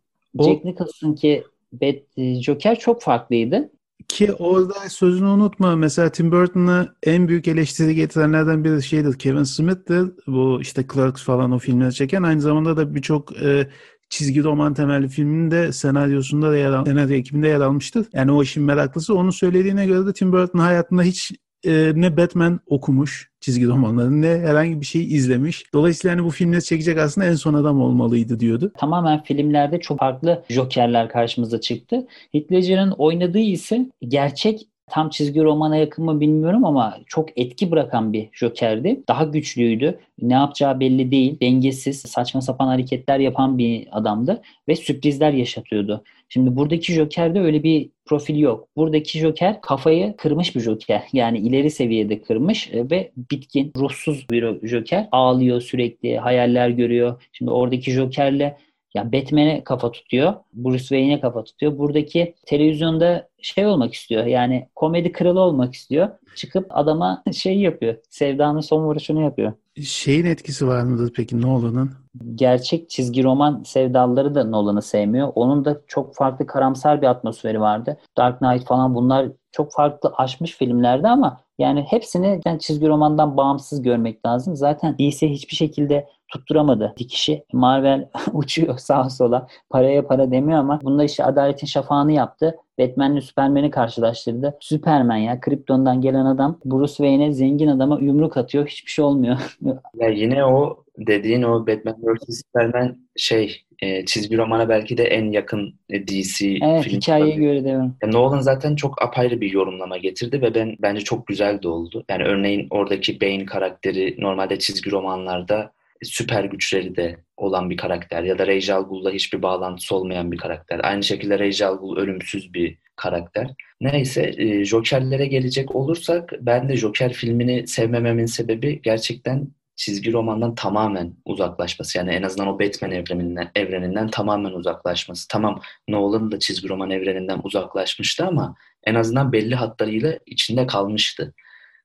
Jack Nicholson'ki Bat, e, Joker çok farklıydı. Ki orada sözünü unutma. Mesela Tim Burton'a en büyük eleştiri getirenlerden biri şeydir. Kevin Smith'tir. Bu işte Clerks falan o filmleri çeken. Aynı zamanda da birçok e, çizgi roman temelli filmin de senaryosunda da yer al, senaryo ekibinde yer almıştır. Yani o işin meraklısı. Onun söylediğine göre de Tim Burton hayatında hiç e, ne Batman okumuş çizgi romanlarını ne herhangi bir şey izlemiş. Dolayısıyla hani bu filmleri çekecek aslında en son adam olmalıydı diyordu. Tamamen filmlerde çok farklı Joker'ler karşımıza çıktı. Heath Ledger'ın oynadığı ise gerçek tam çizgi romana yakın mı bilmiyorum ama çok etki bırakan bir Joker'di. Daha güçlüydü. Ne yapacağı belli değil. Dengesiz, saçma sapan hareketler yapan bir adamdı ve sürprizler yaşatıyordu. Şimdi buradaki Joker'de öyle bir profil yok. Buradaki Joker kafayı kırmış bir Joker. Yani ileri seviyede kırmış e, ve bitkin, ruhsuz bir Joker. Ağlıyor sürekli, hayaller görüyor. Şimdi oradaki Joker'le ya Batman'e kafa tutuyor. Bruce Wayne'e kafa tutuyor. Buradaki televizyonda şey olmak istiyor. Yani komedi kralı olmak istiyor. Çıkıp adama şey yapıyor. Sevdanın son vuruşunu yapıyor. Şeyin etkisi var mıdır peki Nolan'ın? Gerçek çizgi roman sevdalıları da Nolan'ı sevmiyor. Onun da çok farklı karamsar bir atmosferi vardı. Dark Knight falan bunlar çok farklı aşmış filmlerdi ama yani hepsini yani çizgi romandan bağımsız görmek lazım. Zaten DC hiçbir şekilde tutturamadı dikişi. Marvel uçuyor sağa sola. Paraya para demiyor ama bunda işte adaletin şafağını yaptı. Batman'le Superman'i karşılaştırdı. Superman ya Krypton'dan gelen adam Bruce Wayne'e zengin adama yumruk atıyor. Hiçbir şey olmuyor. Ya yine o dediğin o Batman vs Superman şey e, çizgi romana belki de en yakın e, DC evet film hikayeye göre de öyle. Ya Nolan zaten çok apayrı bir yorumlama getirdi ve ben bence çok güzel de oldu. Yani örneğin oradaki Bane karakteri normalde çizgi romanlarda süper güçleri de olan bir karakter ya da Ra's al Ghul'la hiçbir bağlantısı olmayan bir karakter. Aynı şekilde Ra's al Ghul ölümsüz bir karakter. Neyse e, Joker'lere gelecek olursak ben de Joker filmini sevmememin sebebi gerçekten çizgi romandan tamamen uzaklaşması. Yani en azından o Batman evreninden, evreninden tamamen uzaklaşması. Tamam Nolan da çizgi roman evreninden uzaklaşmıştı ama en azından belli hatlarıyla içinde kalmıştı.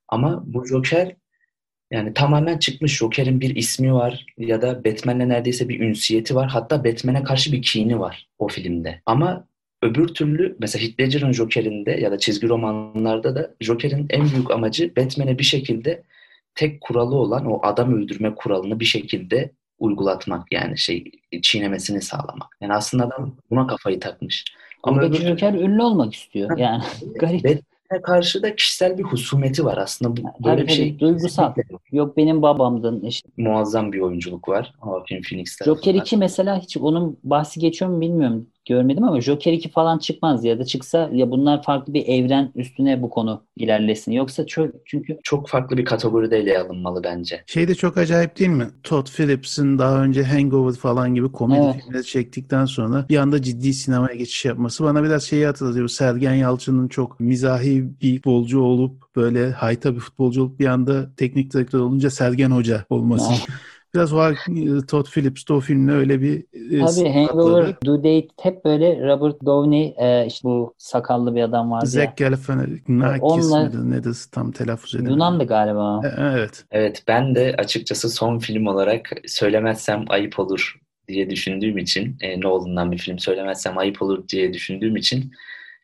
Ama bu Joker yani tamamen çıkmış. Joker'in bir ismi var ya da Batman'le neredeyse bir ünsiyeti var. Hatta Batman'e karşı bir kini var o filmde. Ama öbür türlü mesela Heath Ledger'ın Joker'inde ya da çizgi romanlarda da Joker'in en büyük amacı Batman'e bir şekilde tek kuralı olan o adam öldürme kuralını bir şekilde uygulatmak yani şey çiğnemesini sağlamak. Yani aslında adam buna kafayı takmış. Ama öbür Joker ünlü olmak istiyor. Yani garip. Batman'e karşı da kişisel bir husumeti var aslında. Bu, böyle Tabii bir şey duygusal. yok. Benim babamdın. İşte muazzam bir oyunculuk var Joaquin Phoenix Joker tarafından. 2 mesela hiç onun bahsi geçiyor mu bilmiyorum. Görmedim ama Joker 2 falan çıkmaz ya da çıksa ya bunlar farklı bir evren üstüne bu konu ilerlesin. Yoksa çok, çünkü Çok farklı bir kategoride ele alınmalı bence. Şey de çok acayip değil mi? Todd Phillips'in daha önce Hangover falan gibi komedi Evet. filmleri çektikten sonra bir anda ciddi sinemaya geçiş yapması bana biraz şeyi hatırlatıyor. Sergen Yalçın'ın çok mizahi bir futbolcu olup böyle hayta bir futbolcu olup bir anda teknik direktör olunca Sergen Hoca olması. Biraz o e, Todd Phillips de o filmle öyle bir e, tabii. Hangover, Due Date hep böyle Robert Downey e, işte bu sakallı bir adam vardı ya. Zach Galifianakis Onunla- midir nedir tam telaffuz edemedim. Yunan'dı galiba. E, Evet. Evet ben de açıkçası son film olarak söylemezsem ayıp olur diye düşündüğüm için e, Nolan'dan bir film söylemezsem ayıp olur diye düşündüğüm için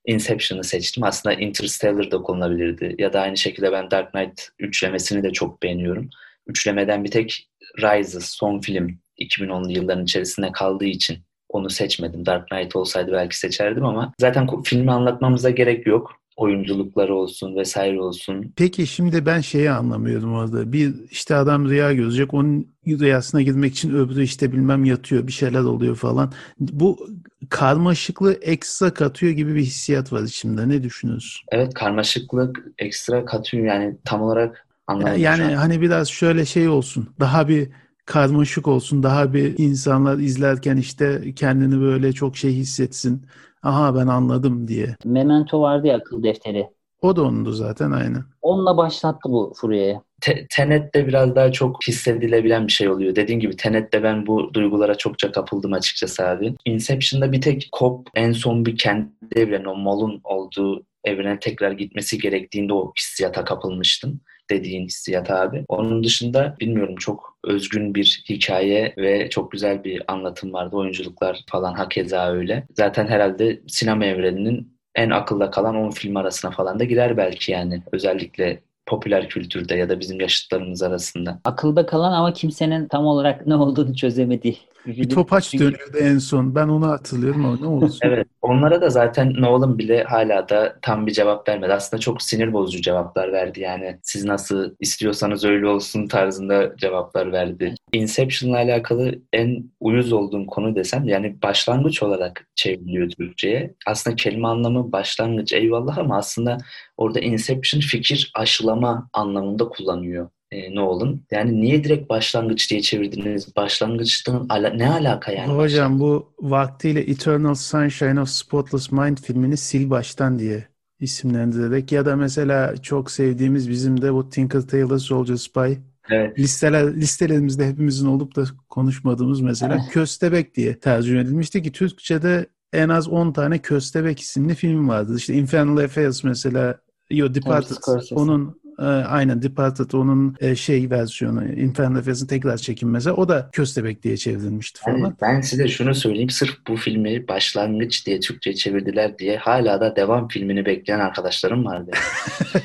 Inception'ı seçtim. Aslında Interstellar da konulabilirdi. Ya da aynı şekilde ben Dark Knight üçlemesini de çok beğeniyorum. Üçlemeden bir tek Rises son film 2010'lu yılların içerisinde kaldığı için onu seçmedim. Dark Knight olsaydı belki seçerdim ama zaten filmi anlatmamıza gerek yok. Oyunculukları olsun vesaire olsun. Peki şimdi ben şeyi anlamıyorum orada. Bir işte adam rüya görecek. Onun rüyasına girmek için öbürü işte bilmem yatıyor. Bir şeyler oluyor falan. Bu karmaşıklığı ekstra katıyor gibi bir hissiyat var içimde. Ne düşünüyorsun? Evet karmaşıklık ekstra katıyor yani tam olarak Anlamadım Yani hani biraz şöyle şey olsun. Daha bir karmaşık olsun. Daha bir insanlar izlerken işte kendini böyle çok şey hissetsin. Aha ben anladım diye. Memento vardı ya akıl defteri. O da onundu zaten aynen. Onunla başlattı bu furyayı. Te- Tenet'te biraz daha çok hissedilebilen bir şey oluyor. Dediğim gibi Tenet'te ben bu duygulara çokça kapıldım açıkçası abi. Inception'da bir tek Cobb en son bir kendi evreni, o Mal'un olduğu evrene tekrar gitmesi gerektiğinde o hissiyata kapılmıştım. Dediğin hissiyat abi. Onun dışında bilmiyorum çok özgün bir hikaye ve çok güzel bir anlatım vardı. Oyunculuklar falan hakeza öyle. Zaten herhalde sinema evreninin en akılda kalan 10 film arasına falan da girer belki yani. Özellikle popüler kültürde ya da bizim yaşıtlarımız arasında. Akılda kalan ama kimsenin tam olarak ne olduğunu çözemediği bir topaç dönüyordu en son. Ben onu hatırlıyorum ama ne olsun. Evet, onlara da zaten Nolan bile hala da tam bir cevap vermedi. Aslında çok sinir bozucu cevaplar verdi yani. Siz nasıl istiyorsanız öyle olsun tarzında cevaplar verdi. Inception'la alakalı en uyuz olduğum konu desem yani başlangıç olarak çevriliyor Türkçe'ye. Aslında kelime anlamı başlangıç eyvallah ama aslında orada Inception fikir aşılama anlamında kullanıyor e, Nolan. Yani niye direkt başlangıç diye çevirdiniz? Başlangıçtan ala- ne alaka yani? Hocam bu vaktiyle Eternal Sunshine of Spotless Mind filmini sil baştan diye isimlendirerek ya da mesela çok sevdiğimiz bizim de bu Tinker Tailor Soldier Spy Evet. listeler listelerimizde hepimizin olup da konuşmadığımız mesela Köstebek diye tercüme edilmişti ki Türkçe'de en az 10 tane Köstebek isimli film vardı. İşte Infernal Affairs mesela Yo Departed onun e, aynen Departed onun e, şey versiyonu Infernal Affairs'ın tekrar çekim mesela o da Köstebek diye çevrilmişti Yani falan. ben size şunu söyleyeyim. Sırf bu filmi başlangıç diye Türkçe çevirdiler diye hala da devam filmini bekleyen arkadaşlarım vardı.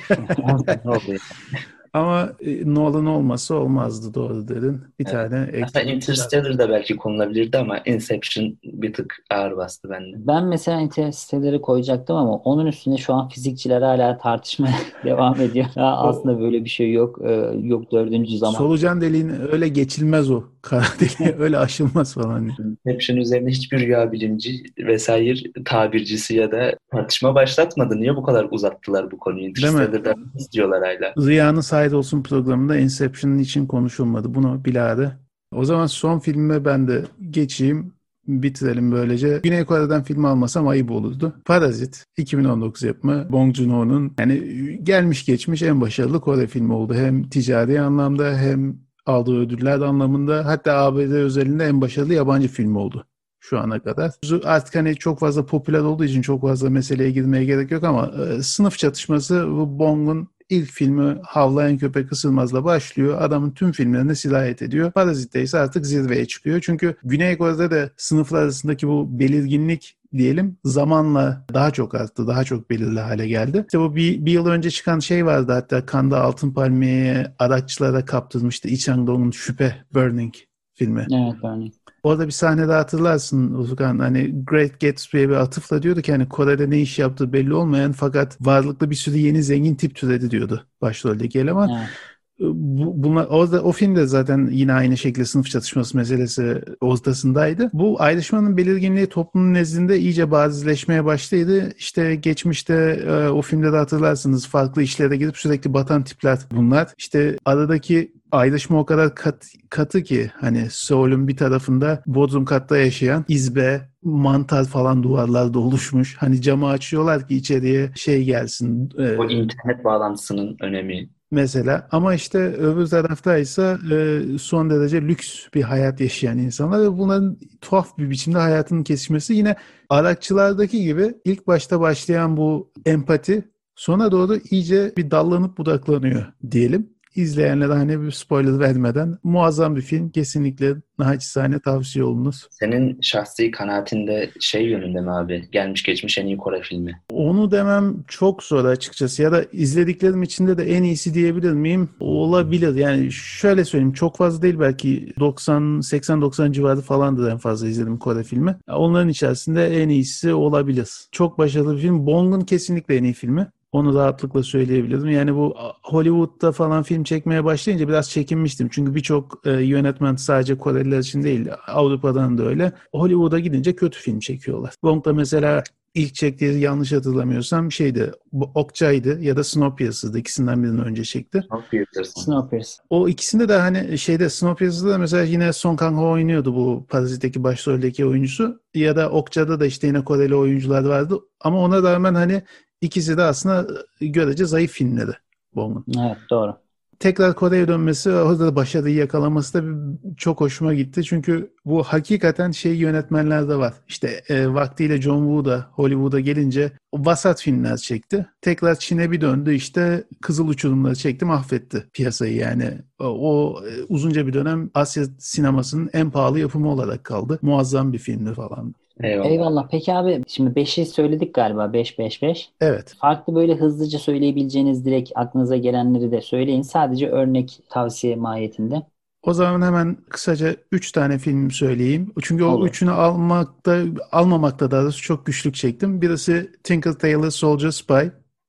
Ama e, Nolan olmasa olmazdı doğru dedin. Bir Evet. tane Aslında Interstellar da belki konulabilirdi ama Inception bir tık ağır bastı bende. Ben mesela Interstellar'ı koyacaktım ama onun üstüne şu an fizikçiler hala tartışmaya devam ediyor. Aslında böyle bir şey yok. Ee, yok dördüncü zaman. Solucan deliğin öyle geçilmez o. Kara deliği öyle aşılmaz falan. Inception üzerine hiçbir rüya bilimci vesaire tabircisi ya da tartışma başlatmadı. Niye bu kadar uzattılar bu konuyu? Interstellar'da istiyorlar hala. Rüyanın Sahip Olsun programında Inception'ın için konuşulmadı. Bunu bilade. O zaman son filme ben de geçeyim. Bitirelim böylece. Güney Kore'den film almasam ayıp olurdu. Parazit 2019 yapımı Bong Joon-ho'nun yani gelmiş geçmiş en başarılı Kore filmi oldu. Hem ticari anlamda hem aldığı ödüller anlamında hatta ABD özelinde en başarılı yabancı film oldu şu ana kadar. Artık hani çok fazla popüler olduğu için çok fazla meseleye girmeye gerek yok ama e, sınıf çatışması bu Bong'un ilk filmi Havlayan Köpek Isırmaz'la başlıyor. Adamın tüm filmlerine sirayet ediyor. Parazit'te ise artık zirveye çıkıyor. Çünkü Güney Kore'de de sınıflar arasındaki bu belirginlik diyelim zamanla daha çok arttı, daha çok belirli hale geldi. İşte bu bir, bir yıl önce çıkan şey vardı hatta Kanda Altın Palmiye'ye araççılara kaptırmıştı. İç Angdong'un Şüphe Burning filmi. Evet örneğin. Orada bir sahnede hatırlarsın Ufkan hani Great Gatsby'ye bir atıfla diyordu ki hani Kore'de ne iş yaptığı belli olmayan fakat varlıklı bir sürü yeni zengin tip türedi diyordu başroldeki eleman. Evet. Bu, bunlar, orada, o filmde zaten yine aynı şekilde sınıf çatışması meselesi ortasındaydı. Bu ayrışmanın belirginliği toplumun nezdinde iyice bazizleşmeye başladı. İşte geçmişte e, o filmde de hatırlarsınız farklı işlere gidip sürekli batan tipler bunlar. İşte aradaki ayrışma o kadar kat, katı ki hani Seul'ün bir tarafında Bodrum katta yaşayan izbe, mantar falan duvarlarda oluşmuş. Hani camı açıyorlar ki içeriye şey gelsin. e, O internet bağlantısının önemi. Mesela ama işte öbür tarafta ise e, son derece lüks bir hayat yaşayan insanlar ve bunların tuhaf bir biçimde hayatının kesişmesi yine araççılardaki gibi ilk başta başlayan bu empati sona doğru iyice bir dallanıp budaklanıyor diyelim. İzleyenlere hani bir spoiler vermeden muazzam bir film. Kesinlikle naçizane tavsiye olunur. Senin şahsi kanaatinde şey yönünde mi abi? Gelmiş geçmiş en iyi Kore filmi. Onu demem çok zor açıkçası ya da izlediklerim içinde de en iyisi diyebilir miyim? Olabilir. Yani şöyle söyleyeyim çok fazla değil belki 90 80-90 civarı falandır en fazla izledim Kore filmi. Onların içerisinde en iyisi olabilir. Çok başarılı bir film. Bong'un kesinlikle en iyi filmi. Onu rahatlıkla söyleyebilirim. Yani bu Hollywood'da falan film çekmeye başlayınca biraz çekinmiştim. Çünkü birçok e, yönetmen sadece Koreliler için değil Avrupa'dan da öyle. Hollywood'a gidince kötü film çekiyorlar. Bong da mesela ilk çektiği yanlış hatırlamıyorsam şeydi bu Okçay'dı ya da Snowpiercer'dı ikisinden birini önce çekti. Snowpiercer. Snowpiercer. O ikisinde de hani şeyde Snowpiercer'da mesela yine Song Kang-ho oynuyordu bu Parazit'teki başroldeki oyuncusu. Ya da Okça'da da işte yine Koreli oyuncular vardı. Ama ona rağmen hani ikisi de aslında görece zayıf filmleri Bong'un. Evet doğru. Tekrar Kore'ye dönmesi, orada da başarıyı yakalaması da çok hoşuma gitti. Çünkü bu hakikaten şey yönetmenlerde var. İşte e, vaktiyle John Woo'da Hollywood'a gelince vasat filmler çekti. Tekrar Çin'e bir döndü işte Kızıl Uçurumları çekti mahvetti piyasayı yani. O, o e, uzunca bir dönem Asya sinemasının en pahalı yapımı olarak kaldı. Muazzam bir filmdi falan. Eyvallah. Eyvallah. Peki abi şimdi 5'i söyledik galiba. 5 5 5. Evet. Farklı böyle hızlıca söyleyebileceğiniz direkt aklınıza gelenleri de söyleyin. Sadece örnek tavsiye mahiyetinde. O zaman hemen kısaca 3 tane film söyleyeyim. Çünkü o Olur. üçünü almakta, almamakta daha doğrusu çok güçlük çektim. Birisi Tinker Tailor Soldier Spy.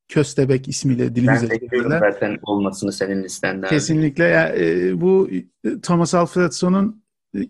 Köstebek ismiyle dilimize Ben çevirdiler. zaten olmasını senin listende. abi. Kesinlikle. Ya, e, bu Thomas Alfredson'un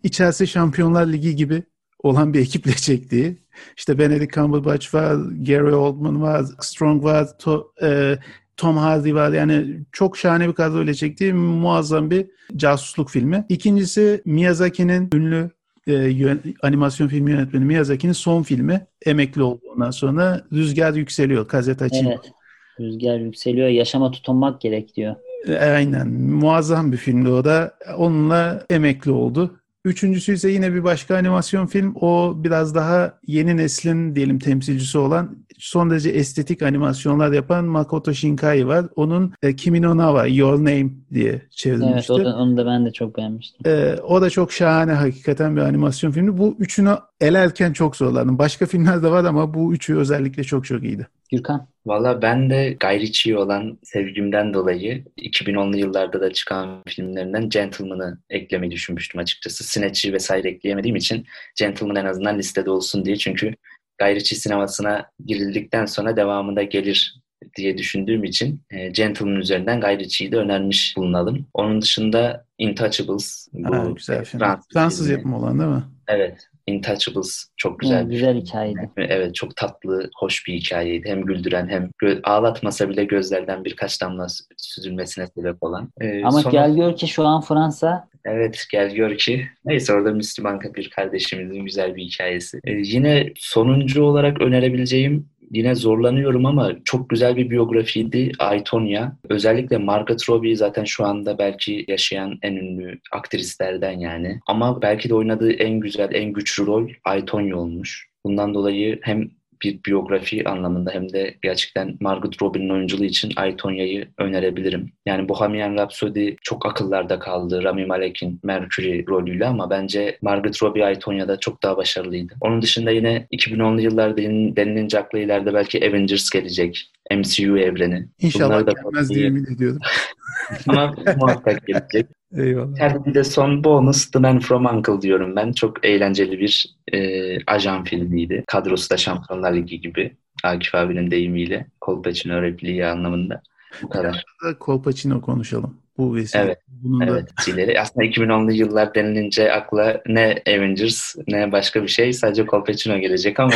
içerisi Şampiyonlar Ligi gibi olan bir ekiple çektiği. İşte Benedict Cumberbatch var, Gary Oldman var, Strong var, To- e, Tom Hardy var. Yani çok şahane bir kadroyla çektiği muazzam bir casusluk filmi. İkincisi Miyazaki'nin ünlü e, yön- animasyon filmi yönetmeni Miyazaki'nin son filmi. Emekli olduğundan sonra Rüzgar Yükseliyor. Kazetaçi. Evet. Rüzgar yükseliyor. Yaşama tutunmak gerek diyor. E, Aynen. Muazzam bir filmdi o da. Onunla emekli oldu. Üçüncüsü ise yine bir başka animasyon film. O biraz daha yeni neslin diyelim temsilcisi olan son derece estetik animasyonlar yapan Makoto Shinkai var. Onun e, Kimi no Na wa, Your Name diye Evet çevrilmişti. o da, onu da ben de çok beğenmiştim. E, o da çok şahane hakikaten bir animasyon filmi. Bu üçünü elerken çok zorlandım. Başka filmler de var ama bu üçü özellikle çok çok iyiydi. Gürkan. Valla ben de Ritchie'ye olan sevgimden dolayı 2010'lu yıllarda da çıkan filmlerinden Gentleman'ı eklemeyi düşünmüştüm açıkçası. Snatch'i vesaire ekleyemediğim için Gentleman en azından listede olsun diye. Çünkü Ritchie sinemasına girildikten sonra devamında gelir diye düşündüğüm için e, Gentleman üzerinden Guy Ritchie'yi de önermiş bulunalım. Onun dışında Intouchables. Bu Ha, güzel film. Fransız, Fransız yapımı olan değil mi? Evet. Intouchables çok güzel bir güzel hikayeydi. Evet çok tatlı, hoş bir hikayeydi. Hem güldüren hem gö- ağlatmasa bile gözlerden birkaç damla süzülmesine sebep olan. Ee, Ama sonra- gel gör ki şu an Fransa Evet gel gör ki. Neyse orada Müslüman bir kardeşimizin güzel bir hikayesi. Ee, yine sonuncu olarak önerebileceğim Yine zorlanıyorum ama çok güzel bir biyografiydi Aytonya. Özellikle Margot Robbie zaten şu anda belki yaşayan en ünlü aktrislerden yani. Ama belki de oynadığı en güzel, en güçlü rol Aytonya olmuş. Bundan dolayı hem bir biyografi anlamında hem de gerçekten Margot Robbie'nin oyunculuğu için Aytonya'yı önerebilirim. Yani Bohemian Rhapsody çok akıllarda kaldı Rami Malek'in Mercury rolüyle ama bence Margot Robbie Aytonya'da çok daha başarılıydı. Onun dışında yine 2010'lu yıllar denil- denilince akla ileride belki Avengers gelecek. MCU evreni. İnşallah Bunları da gelmez diye ümit ediyorum. ama muhakkak gelecek. Eyvallah. Yani bir de son bonus The Man From Uncle diyorum ben. Çok eğlenceli bir e, ajan filmiydi. Kadrosu da Şampiyonlar Ligi gibi. Akif abinin deyimiyle. Kolpaçino repliği anlamında. Bu kadar. Kolpaçino konuşalım. Bu vesile. Evet, Bunun da Evet. Çileri. Aslında 2010'lu yıllar denilince akla ne Avengers ne başka bir şey. Sadece Kolpaçino gelecek ama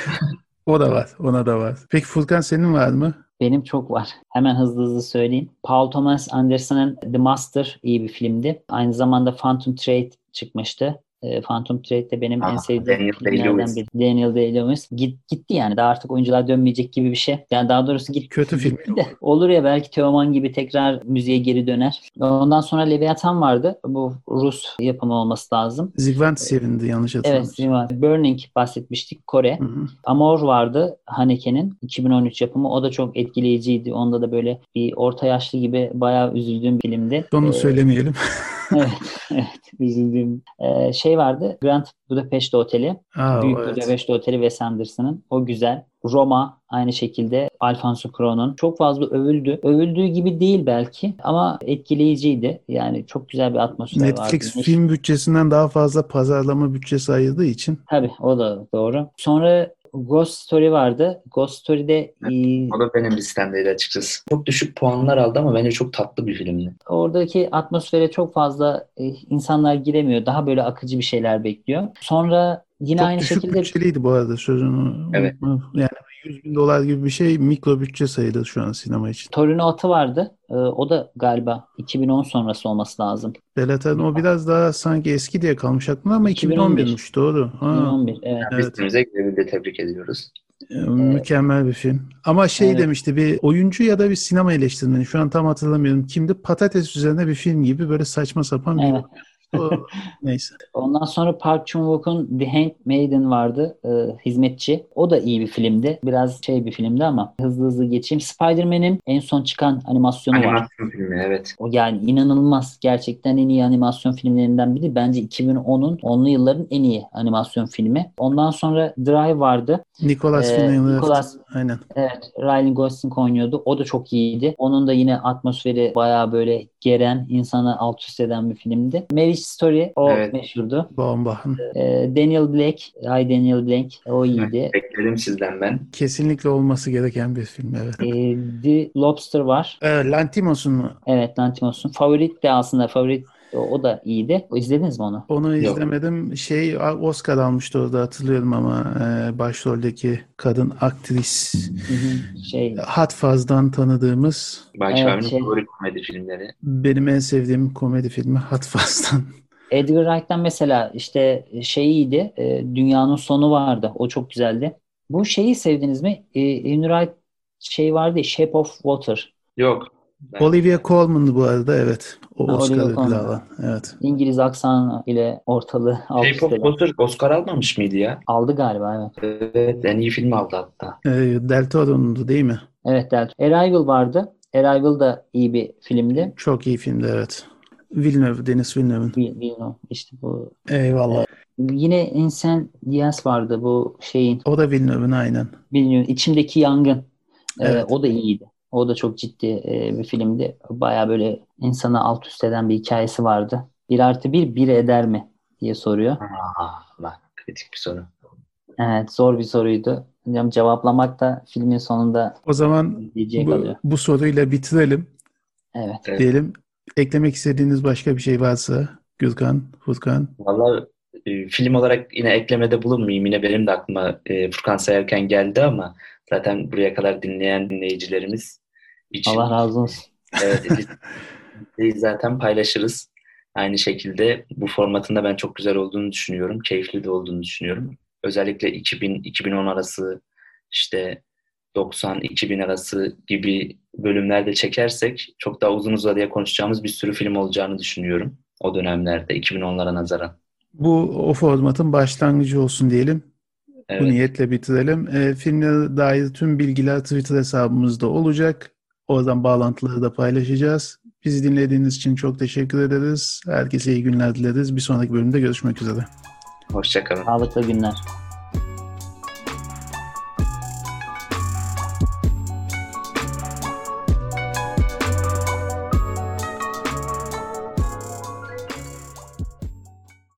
o da var. Ona da var. Peki Furkan senin var mı? Benim çok var. Hemen hızlı hızlı söyleyeyim. Paul Thomas Anderson'ın The Master iyi bir filmdi. Aynı zamanda Phantom Thread çıkmıştı. E, Phantom Thread de benim Aa, en sevdiğim Daniel filmlerden Day-Lewis. biri. Daniel Day-Lewis. Git, gitti yani. Daha artık oyuncular dönmeyecek gibi bir şey. Yani daha doğrusu git, Kötü film. gitti de. Olur ya belki Teoman gibi tekrar müziğe geri döner. Ondan sonra Leviathan vardı. Bu Rus yapımı olması lazım. Zigvant serindi yanlış Evet, hatırlamıyorsam. Burning bahsetmiştik. Kore. Hı hı. Amor vardı Haneke'nin 2013 yapımı. O da çok etkileyiciydi. Onda da böyle bir orta yaşlı gibi bayağı üzüldüğüm filmdi. Onu Ee, söylemeyelim. evet, evet, üzüldüğüm. Ee, şey vardı. Grand Budapest Oteli. Aa, Büyük evet. Budapest Oteli Wes Anderson'ın. O güzel. Roma aynı şekilde Alfonso Cuarón'un çok fazla övüldü. Övüldüğü gibi değil belki ama etkileyiciydi. Yani çok güzel bir atmosfer vardı. Netflix film bütçesinden daha fazla pazarlama bütçesi ayırdığı için Tabii o da doğru. Sonra Ghost Story vardı. Ghost Story'de e, o da benim listemdeydi açıkçası. Çok düşük puanlar aldı ama bence çok tatlı bir filmdi. oradaki atmosfere çok fazla e, insanlar giremiyor. Daha böyle akıcı bir şeyler bekliyor. Sonra Yine Çok aynı düşük şekilde bütçeliydi bu arada sözünü. Evet. Yani 100 bin dolar gibi bir şey mikro bütçe sayılır şu an sinema için. Torino atı vardı. Ee, o da galiba 2010 sonrası olması lazım. Belata'nın o biraz daha sanki eski diye kalmış aklımda ama 2011. 2011'miş doğru. Ha, 2011 evet. Evet. Listemize girebildi. Tebrik ediyoruz. e, mükemmel bir film. Ama şey Evet. demişti bir oyuncu ya da bir sinema eleştirmeni şu an tam hatırlamıyorum. Kimdi? Patates üzerine bir film gibi böyle saçma sapan bir Evet. O- neyse. Ondan sonra Park Chan-wook'un The Handmaiden vardı. e, hizmetçi. O da iyi bir filmdi. Biraz şey bir filmdi ama hızlı hızlı geçeyim. Spider-Man'in en son çıkan animasyonu var. Animasyon filmi evet. O yani inanılmaz. Gerçekten en iyi animasyon filmlerinden biri. Bence 2010'un 10'lu yılların en iyi animasyon filmi. Ondan sonra Drive vardı. Nicholas Ee, Villeneuve. Nicholas- Aynen. Evet, Ryan Gosling oynuyordu. O da çok iyiydi. Onun da yine atmosferi bayağı böyle geren, insanı alt üst eden bir filmdi. Marriage Story o Evet. meşhurdu. Bomba. Ee, Daniel Blake, Ay Daniel Blake o iyiydi. Bekledim sizden ben. Kesinlikle olması gereken bir film evet. Ee, The Lobster var. Ee, Lantimos'un mu? Evet, Lantimos'un. Favorit de aslında favorit o, o da iyiydi. İzlediniz mi onu? Onu Yok. izlemedim. Şey Oscar almıştı orada hatırlıyorum ama e, başroldeki kadın aktris Hı hı. Şey, Hat Faz'dan tanıdığımız Belki Evet, şey- favori komedi filmleri. benim en sevdiğim komedi filmi Hat Faz'dan. Edgar Wright'tan mesela işte şey iyiydi. e, Dünyanın Sonu vardı. O çok güzeldi. Bu şeyi sevdiniz mi? E, Edgar Wright şey vardı Shape of Water. Yok. Ben- Olivia Colman'dı bu arada evet. O Ha, Oscar ödülü Colman. alan. Evet. İngiliz aksanı ile ortalığı alt Shape of. Water Oscar almamış mıydı ya? Aldı galiba evet. Evet en iyi film aldı hatta. E, Del Toro'nundu değil mi? Evet Delta. Arrival vardı. Arrival da iyi bir filmdi. Çok iyi filmdi evet. Villeneuve, Denis Villeneuve'ın. Bilmiyorum işte bu. Eyvallah. Yine Insan Diaz vardı bu şeyin. O da Villeneuve'ın aynen. Bilmiyorum içimdeki yangın. Ee, Evet. o da iyiydi. O da çok ciddi e, bir filmdi. Baya böyle insanı alt üst eden bir hikayesi vardı. Bir artı bir bir eder mi diye soruyor. Aa, bak kritik bir soru. Evet zor bir soruydu. Hocam cevaplamak da filmin sonunda O zaman bu, kalıyor. bu soruyla bitirelim Evet. Evet. diyelim. Eklemek istediğiniz başka bir şey varsa Gürkan, Furkan. Valla e, film olarak yine eklemede bulunmayayım. Yine benim de aklıma e, Furkan sayarken geldi ama zaten buraya kadar dinleyen dinleyicilerimiz için Allah razı olsun. evet, listeyi zaten paylaşırız. Aynı şekilde bu formatında ben çok güzel olduğunu düşünüyorum. Keyifli de olduğunu düşünüyorum. Özellikle 2000-2010 arası işte 90-2000 arası gibi bölümlerde çekersek çok daha uzun uzadıya konuşacağımız bir sürü film olacağını düşünüyorum. O dönemlerde 2010'lara nazaran. Bu o formatın başlangıcı olsun diyelim. Evet. Bu niyetle bitirelim. E, filmle dair tüm bilgiler Twitter hesabımızda olacak. Oradan bağlantıları da paylaşacağız. Bizi dinlediğiniz için çok teşekkür ederiz. Herkese iyi günler dileriz. Bir sonraki bölümde görüşmek üzere. Hoşçakalın. Sağlıklı günler.